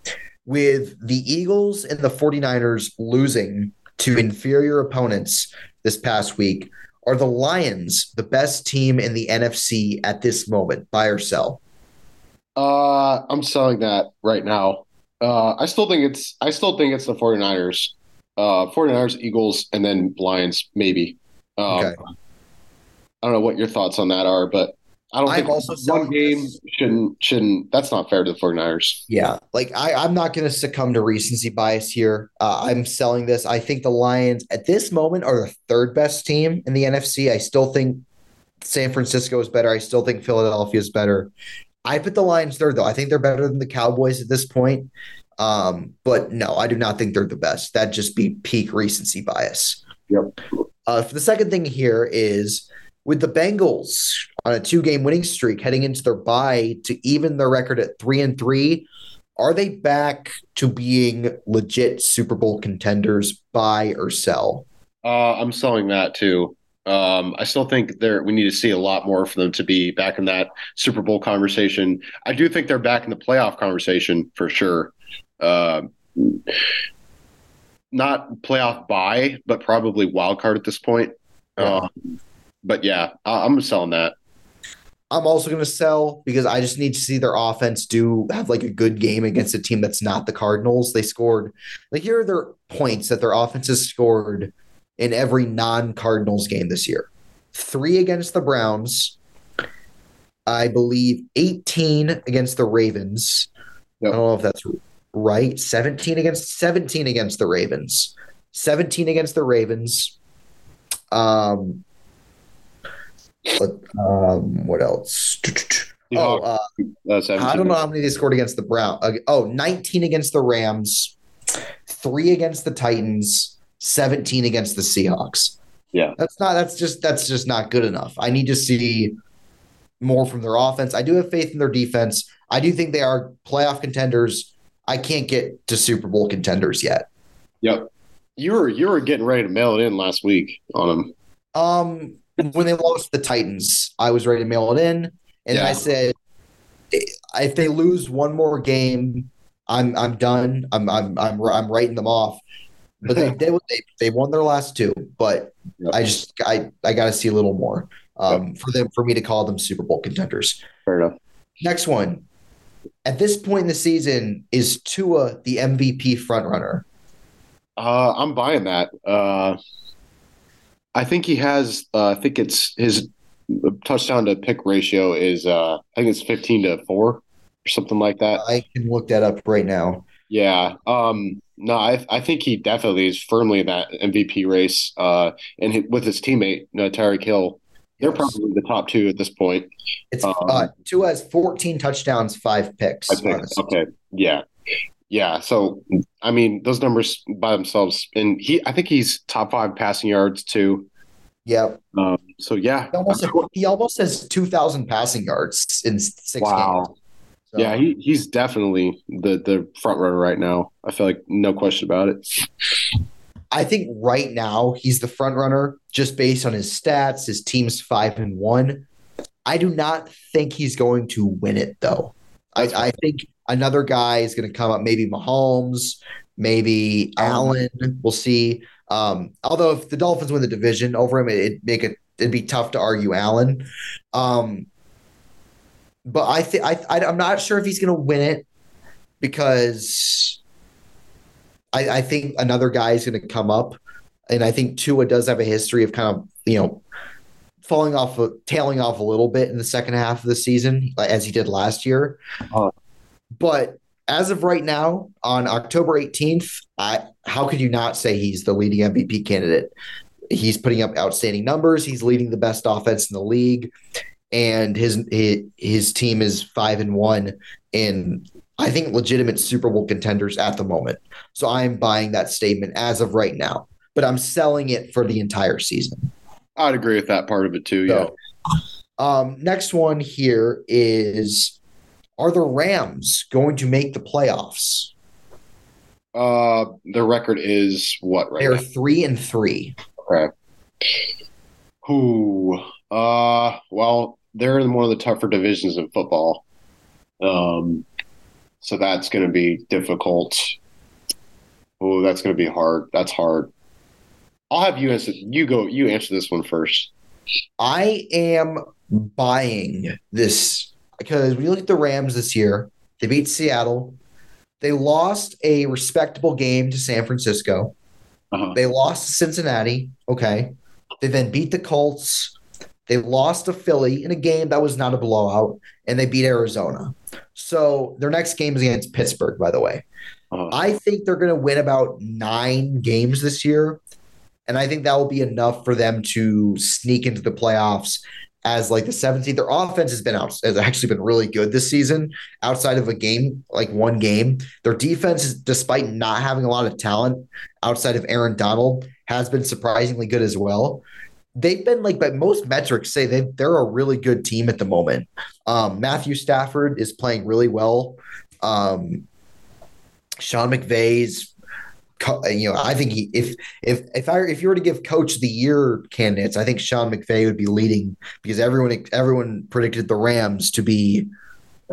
with the Eagles and the 49ers losing to inferior opponents this past week, are the Lions the best team in the NFC at this moment? Buy or sell? Uh, I'm selling that right now. Uh, I still think it's I still think it's the 49ers. Uh, 49ers, Eagles, and then Lions, maybe. Um, okay. I don't know what your thoughts on that are, but I don't I'm think also one game this. shouldn't shouldn't. That's not fair to the 49ers. Yeah, like I, I'm not going to succumb to recency bias here. Uh, I'm selling this. I think the Lions at this moment are the third best team in the NFC. I still think San Francisco is better. I still think Philadelphia is better. I put the Lions third though. I think they're better than the Cowboys at this point. Um, but no, I do not think they're the best. That'd just be peak recency bias. Yep. Uh, the second thing here is with the Bengals on a two game winning streak heading into their bye to even their record at three and three. Are they back to being legit Super Bowl contenders, buy or sell? Uh, I'm selling that too. Um, I still think there we need to see a lot more for them to be back in that Super Bowl conversation. I do think they're back in the playoff conversation for sure. Uh, not playoff buy, but probably wild card at this point. Yeah. Um, but yeah, I, I'm selling that. I'm also going to sell because I just need to see their offense do have like a good game against a team that's not the Cardinals. They scored like here are their points that their offense has scored in every non-Cardinals game this year. 3 against the Browns. I believe 18 against the Ravens. Yep. I don't know if that's right. 17 against 17 against the Ravens. 17 against the Ravens. Um but, um, what else? Oh, uh, I don't know how many they scored against the Brown. Uh, oh, 19 against the Rams, three against the Titans, 17 against the Seahawks. Yeah. That's not that's just that's just not good enough. I need to see more from their offense. I do have faith in their defense. I do think they are playoff contenders. I can't get to Super Bowl contenders yet. Yep. You were you were getting ready to mail it in last week on them. Um, when they lost the Titans, I was ready to mail it in, and Yeah. I said, if they lose one more game, I'm I'm done. I'm I'm I'm I'm writing them off. But they (laughs) they they, they won their last two, but Yep. I just I I got to see a little more um, for them for me to call them Super Bowl contenders. Fair enough. Next one. At this point in the season, is Tua the MVP frontrunner? Uh, I'm buying that. Uh, I think he has. Uh, I think it's his touchdown to pick ratio is. Uh, I think it's 15 to four or something like that. I can look that up right now. Yeah. Um, no, I I think he definitely is firmly in that MVP race. Uh, and hi- with his teammate uh, Tyreek Hill, they're Yes. probably the top two at this point. It's Um, uh, Tua has 14 touchdowns, five picks. On think. Okay. Yeah. Yeah. So, I mean, those numbers by themselves, and he, I think he's top five passing yards too. Yeah, Um, so yeah. he almost he almost has 2,000 passing yards in six Wow. games. So, Yeah, he, he's definitely the the front runner right now. I feel like no question about it. I think right now he's the front runner just based on his stats. His team's five and one. I do not think he's going to win it though. I, I think another guy is going to come up, maybe Mahomes, maybe Allen. We'll see. Um, although if the Dolphins win the division over him, it'd make it it'd be tough to argue Allen. Um, but I think I, I I'm not sure if he's going to win it because I, I think another guy is going to come up, and I think Tua does have a history of kind of you know falling off, tailing off a little bit in the second half of the season, as he did last year. Oh. But as of right now, on October 18th, I how could you not say he's the leading MVP candidate? He's putting up outstanding numbers. He's leading the best offense in the league, and his his, his team is five and one in I think legitimate Super Bowl contenders at the moment. So I'm buying that statement as of right now, but I'm selling it for the entire season. I'd agree with that part of it too. Yeah. Um, next one here is Are the Rams going to make the playoffs? Uh, the record is what right They're now? three and three. Okay. Who? Uh, well, they're in one of the tougher divisions in football. Um, so that's going to be difficult. Oh, that's going to be hard. That's hard. I'll have you answer. You go. You answer this one first. I am buying this because when you look at the Rams this year, they beat Seattle. They lost a respectable game to San Francisco. Uh-huh. They lost to Cincinnati. Okay. They then beat the Colts. They lost to Philly in a game that was not a blowout, and they beat Arizona. So their next game is against Pittsburgh, by the way. Uh-huh. I think they're going to win about nine games this year. And I think that will be enough for them to sneak into the playoffs as like the 17th. Their offense has been out, has actually been really good this season outside of a game, like one game. Their defense, despite not having a lot of talent outside of Aaron Donald, has been surprisingly good as well. They've been like, but most metrics say they they're a really good team at the moment. Um, Matthew Stafford is playing really well. Um, Sean McVay's you know, I think he, if if if I if you were to give coach of the year candidates, I think Sean McVay would be leading because everyone everyone predicted the Rams to be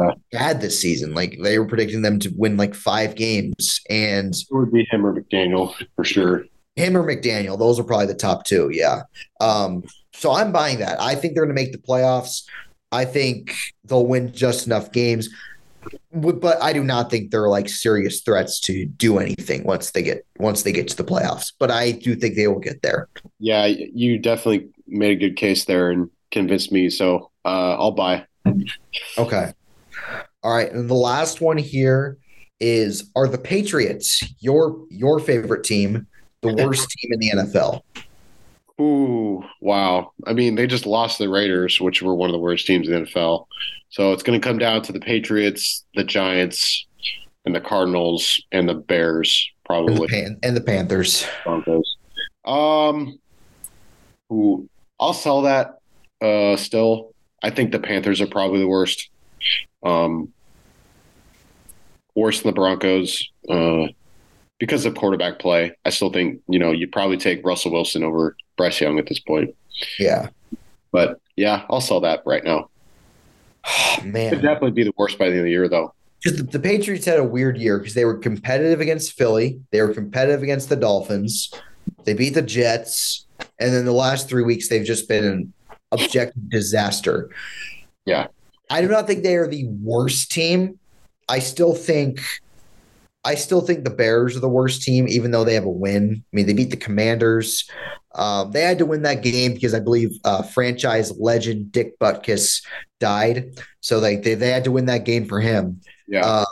uh, bad this season. Like they were predicting them to win like five games, and it would be him or McDaniel for sure. Him or McDaniel, those are probably the top two. Yeah. Um, so I'm buying that. I think they're going to make the playoffs. I think they'll win just enough games but I do not think they're like serious threats to do anything once they get once they get to the playoffs. But I do think they will get there. Yeah, you definitely made a good case there and convinced me. So uh, I'll buy. Okay. All right, and the last one here is: Are the Patriots your your favorite team, the worst team in the NFL? Ooh, wow. I mean, they just lost the Raiders, which were one of the worst teams in the NFL. So it's going to come down to the Patriots, the Giants, and the Cardinals and the Bears, probably, and the, Pan- and the Panthers. Broncos. Um, ooh, I'll sell that. Uh, still, I think the Panthers are probably the worst. Um, worse than the Broncos. Uh, because of quarterback play, I still think you know you'd probably take Russell Wilson over Bryce Young at this point. Yeah, but yeah, I'll sell that right now. Oh, (sighs) man, could definitely be the worst by the end of the year, though. Because the, the Patriots had a weird year because they were competitive against Philly, they were competitive against the Dolphins, they beat the Jets, and then the last three weeks they've just been an objective disaster. Yeah, I do not think they are the worst team. I still think I still think the Bears are the worst team, even though they have a win. I mean, they beat the Commanders. Um, they had to win that game because I believe uh, franchise legend Dick Butkus died, so they, they they had to win that game for him. Yeah. Uh,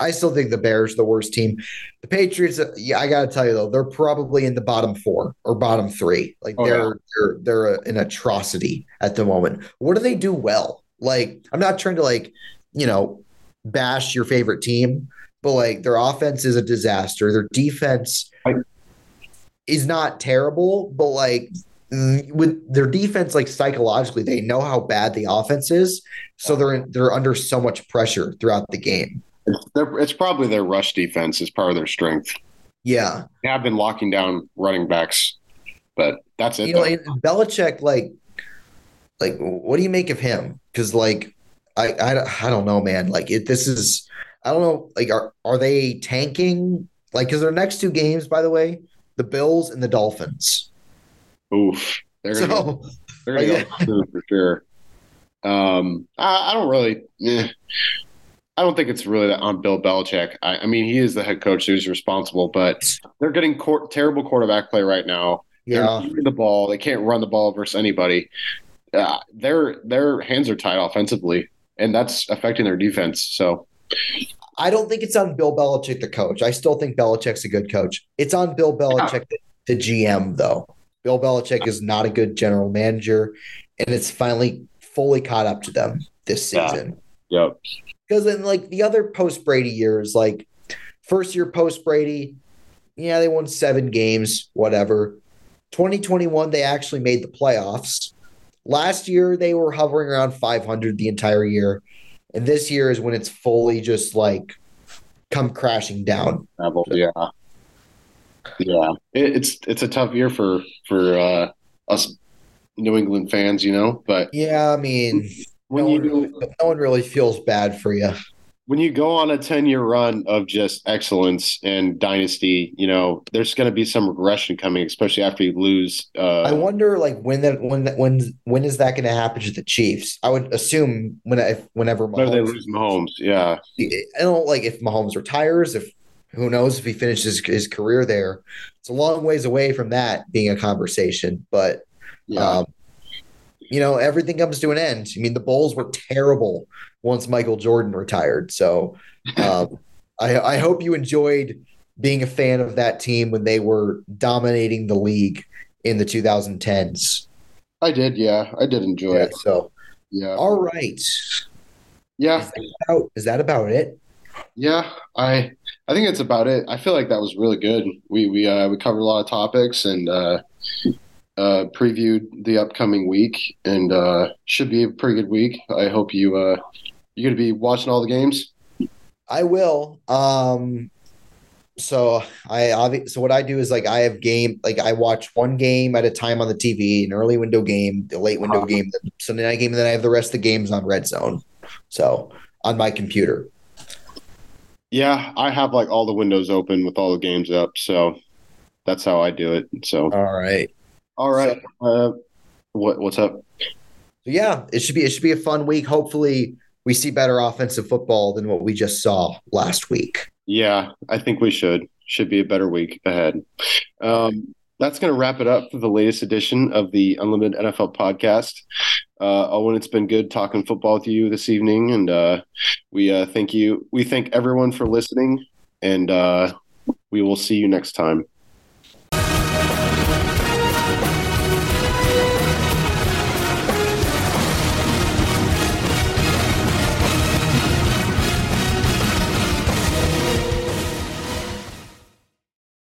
I still think the Bears are the worst team. The Patriots, uh, yeah, I got to tell you though, they're probably in the bottom four or bottom three. Like oh, they're yeah. they're they're an atrocity at the moment. What do they do well? Like I'm not trying to like you know bash your favorite team, but like their offense is a disaster. Their defense I, is not terrible, but like mm, with their defense, like psychologically, they know how bad the offense is, so they're they're under so much pressure throughout the game. It's, it's probably their rush defense is part of their strength. Yeah, they have been locking down running backs, but that's it. You know, Belichick, like, like what do you make of him? Because like, I, I I don't know, man. Like, it this is I don't know. Like, are are they tanking? Like, because their next two games, by the way, the Bills and the Dolphins. Oof, they're gonna so, go, they're gonna like, go (laughs) for sure. Um, I, I don't really. Eh, I don't think it's really on Bill Belichick. I, I, mean, he is the head coach, so he's responsible. But they're getting court, terrible quarterback play right now. Yeah, the ball. They can't run the ball versus anybody. Uh, their their hands are tied offensively, and that's affecting their defense. So I don't think it's on Bill Belichick, the coach. I still think Belichick's a good coach. It's on Bill Belichick, the, the GM, though. Bill Belichick is not a good general manager, and it's finally fully caught up to them this season. Yeah. Yep. Because in like the other post Brady years, like first year post Brady, yeah, they won seven games, whatever. 2021, they actually made the playoffs. Last year, they were hovering around 500 the entire year. And this year is when it's fully just like come crashing down. Yeah. Yeah. It, it's it's a tough year for for uh, us New England fans, you know, but yeah, I mean when no you one really, no one really feels bad for you when you go on a 10 year run of just excellence and dynasty, you know, there's going to be some regression coming, especially after you lose. Uh, I wonder, like, when that, when, that, when, when is that going to happen to the Chiefs? I would assume when, if, whenever Mahomes, they lose Mahomes, yeah. I don't like if Mahomes retires, if who knows if he finishes his career there. It's a long ways away from that being a conversation, but, yeah. um, you know, everything comes to an end. I mean, the Bulls were terrible once Michael Jordan retired. So um, (laughs) I, I hope you enjoyed being a fan of that team when they were dominating the league in the 2010s. I did, yeah. I did enjoy yeah, it. So, yeah. All right. Yeah. Is that, about, is that about it? Yeah, I I think it's about it. I feel like that was really good. We we uh, we covered a lot of topics and uh, uh, previewed the upcoming week, and uh, should be a pretty good week. I hope you uh, you're going to be watching all the games? I will. Um, so I obviously so what I do is like I have game like I watch one game at a time on the TV, an early window game, the late window game, the Sunday night game, and then I have the rest of the games on Red Zone. So on my computer. Yeah, I have like all the windows open with all the games up, so that's how I do it. So all right, all right. So, uh, what what's up? Yeah, it should be it should be a fun week. Hopefully, we see better offensive football than what we just saw last week. Yeah, I think we should. Should be a better week ahead. Um, that's going to wrap it up for the latest edition of the Unlimited NFL podcast. Uh, Owen, it's been good talking football with you this evening, and uh, we uh, thank you. We thank everyone for listening, and uh, we will see you next time.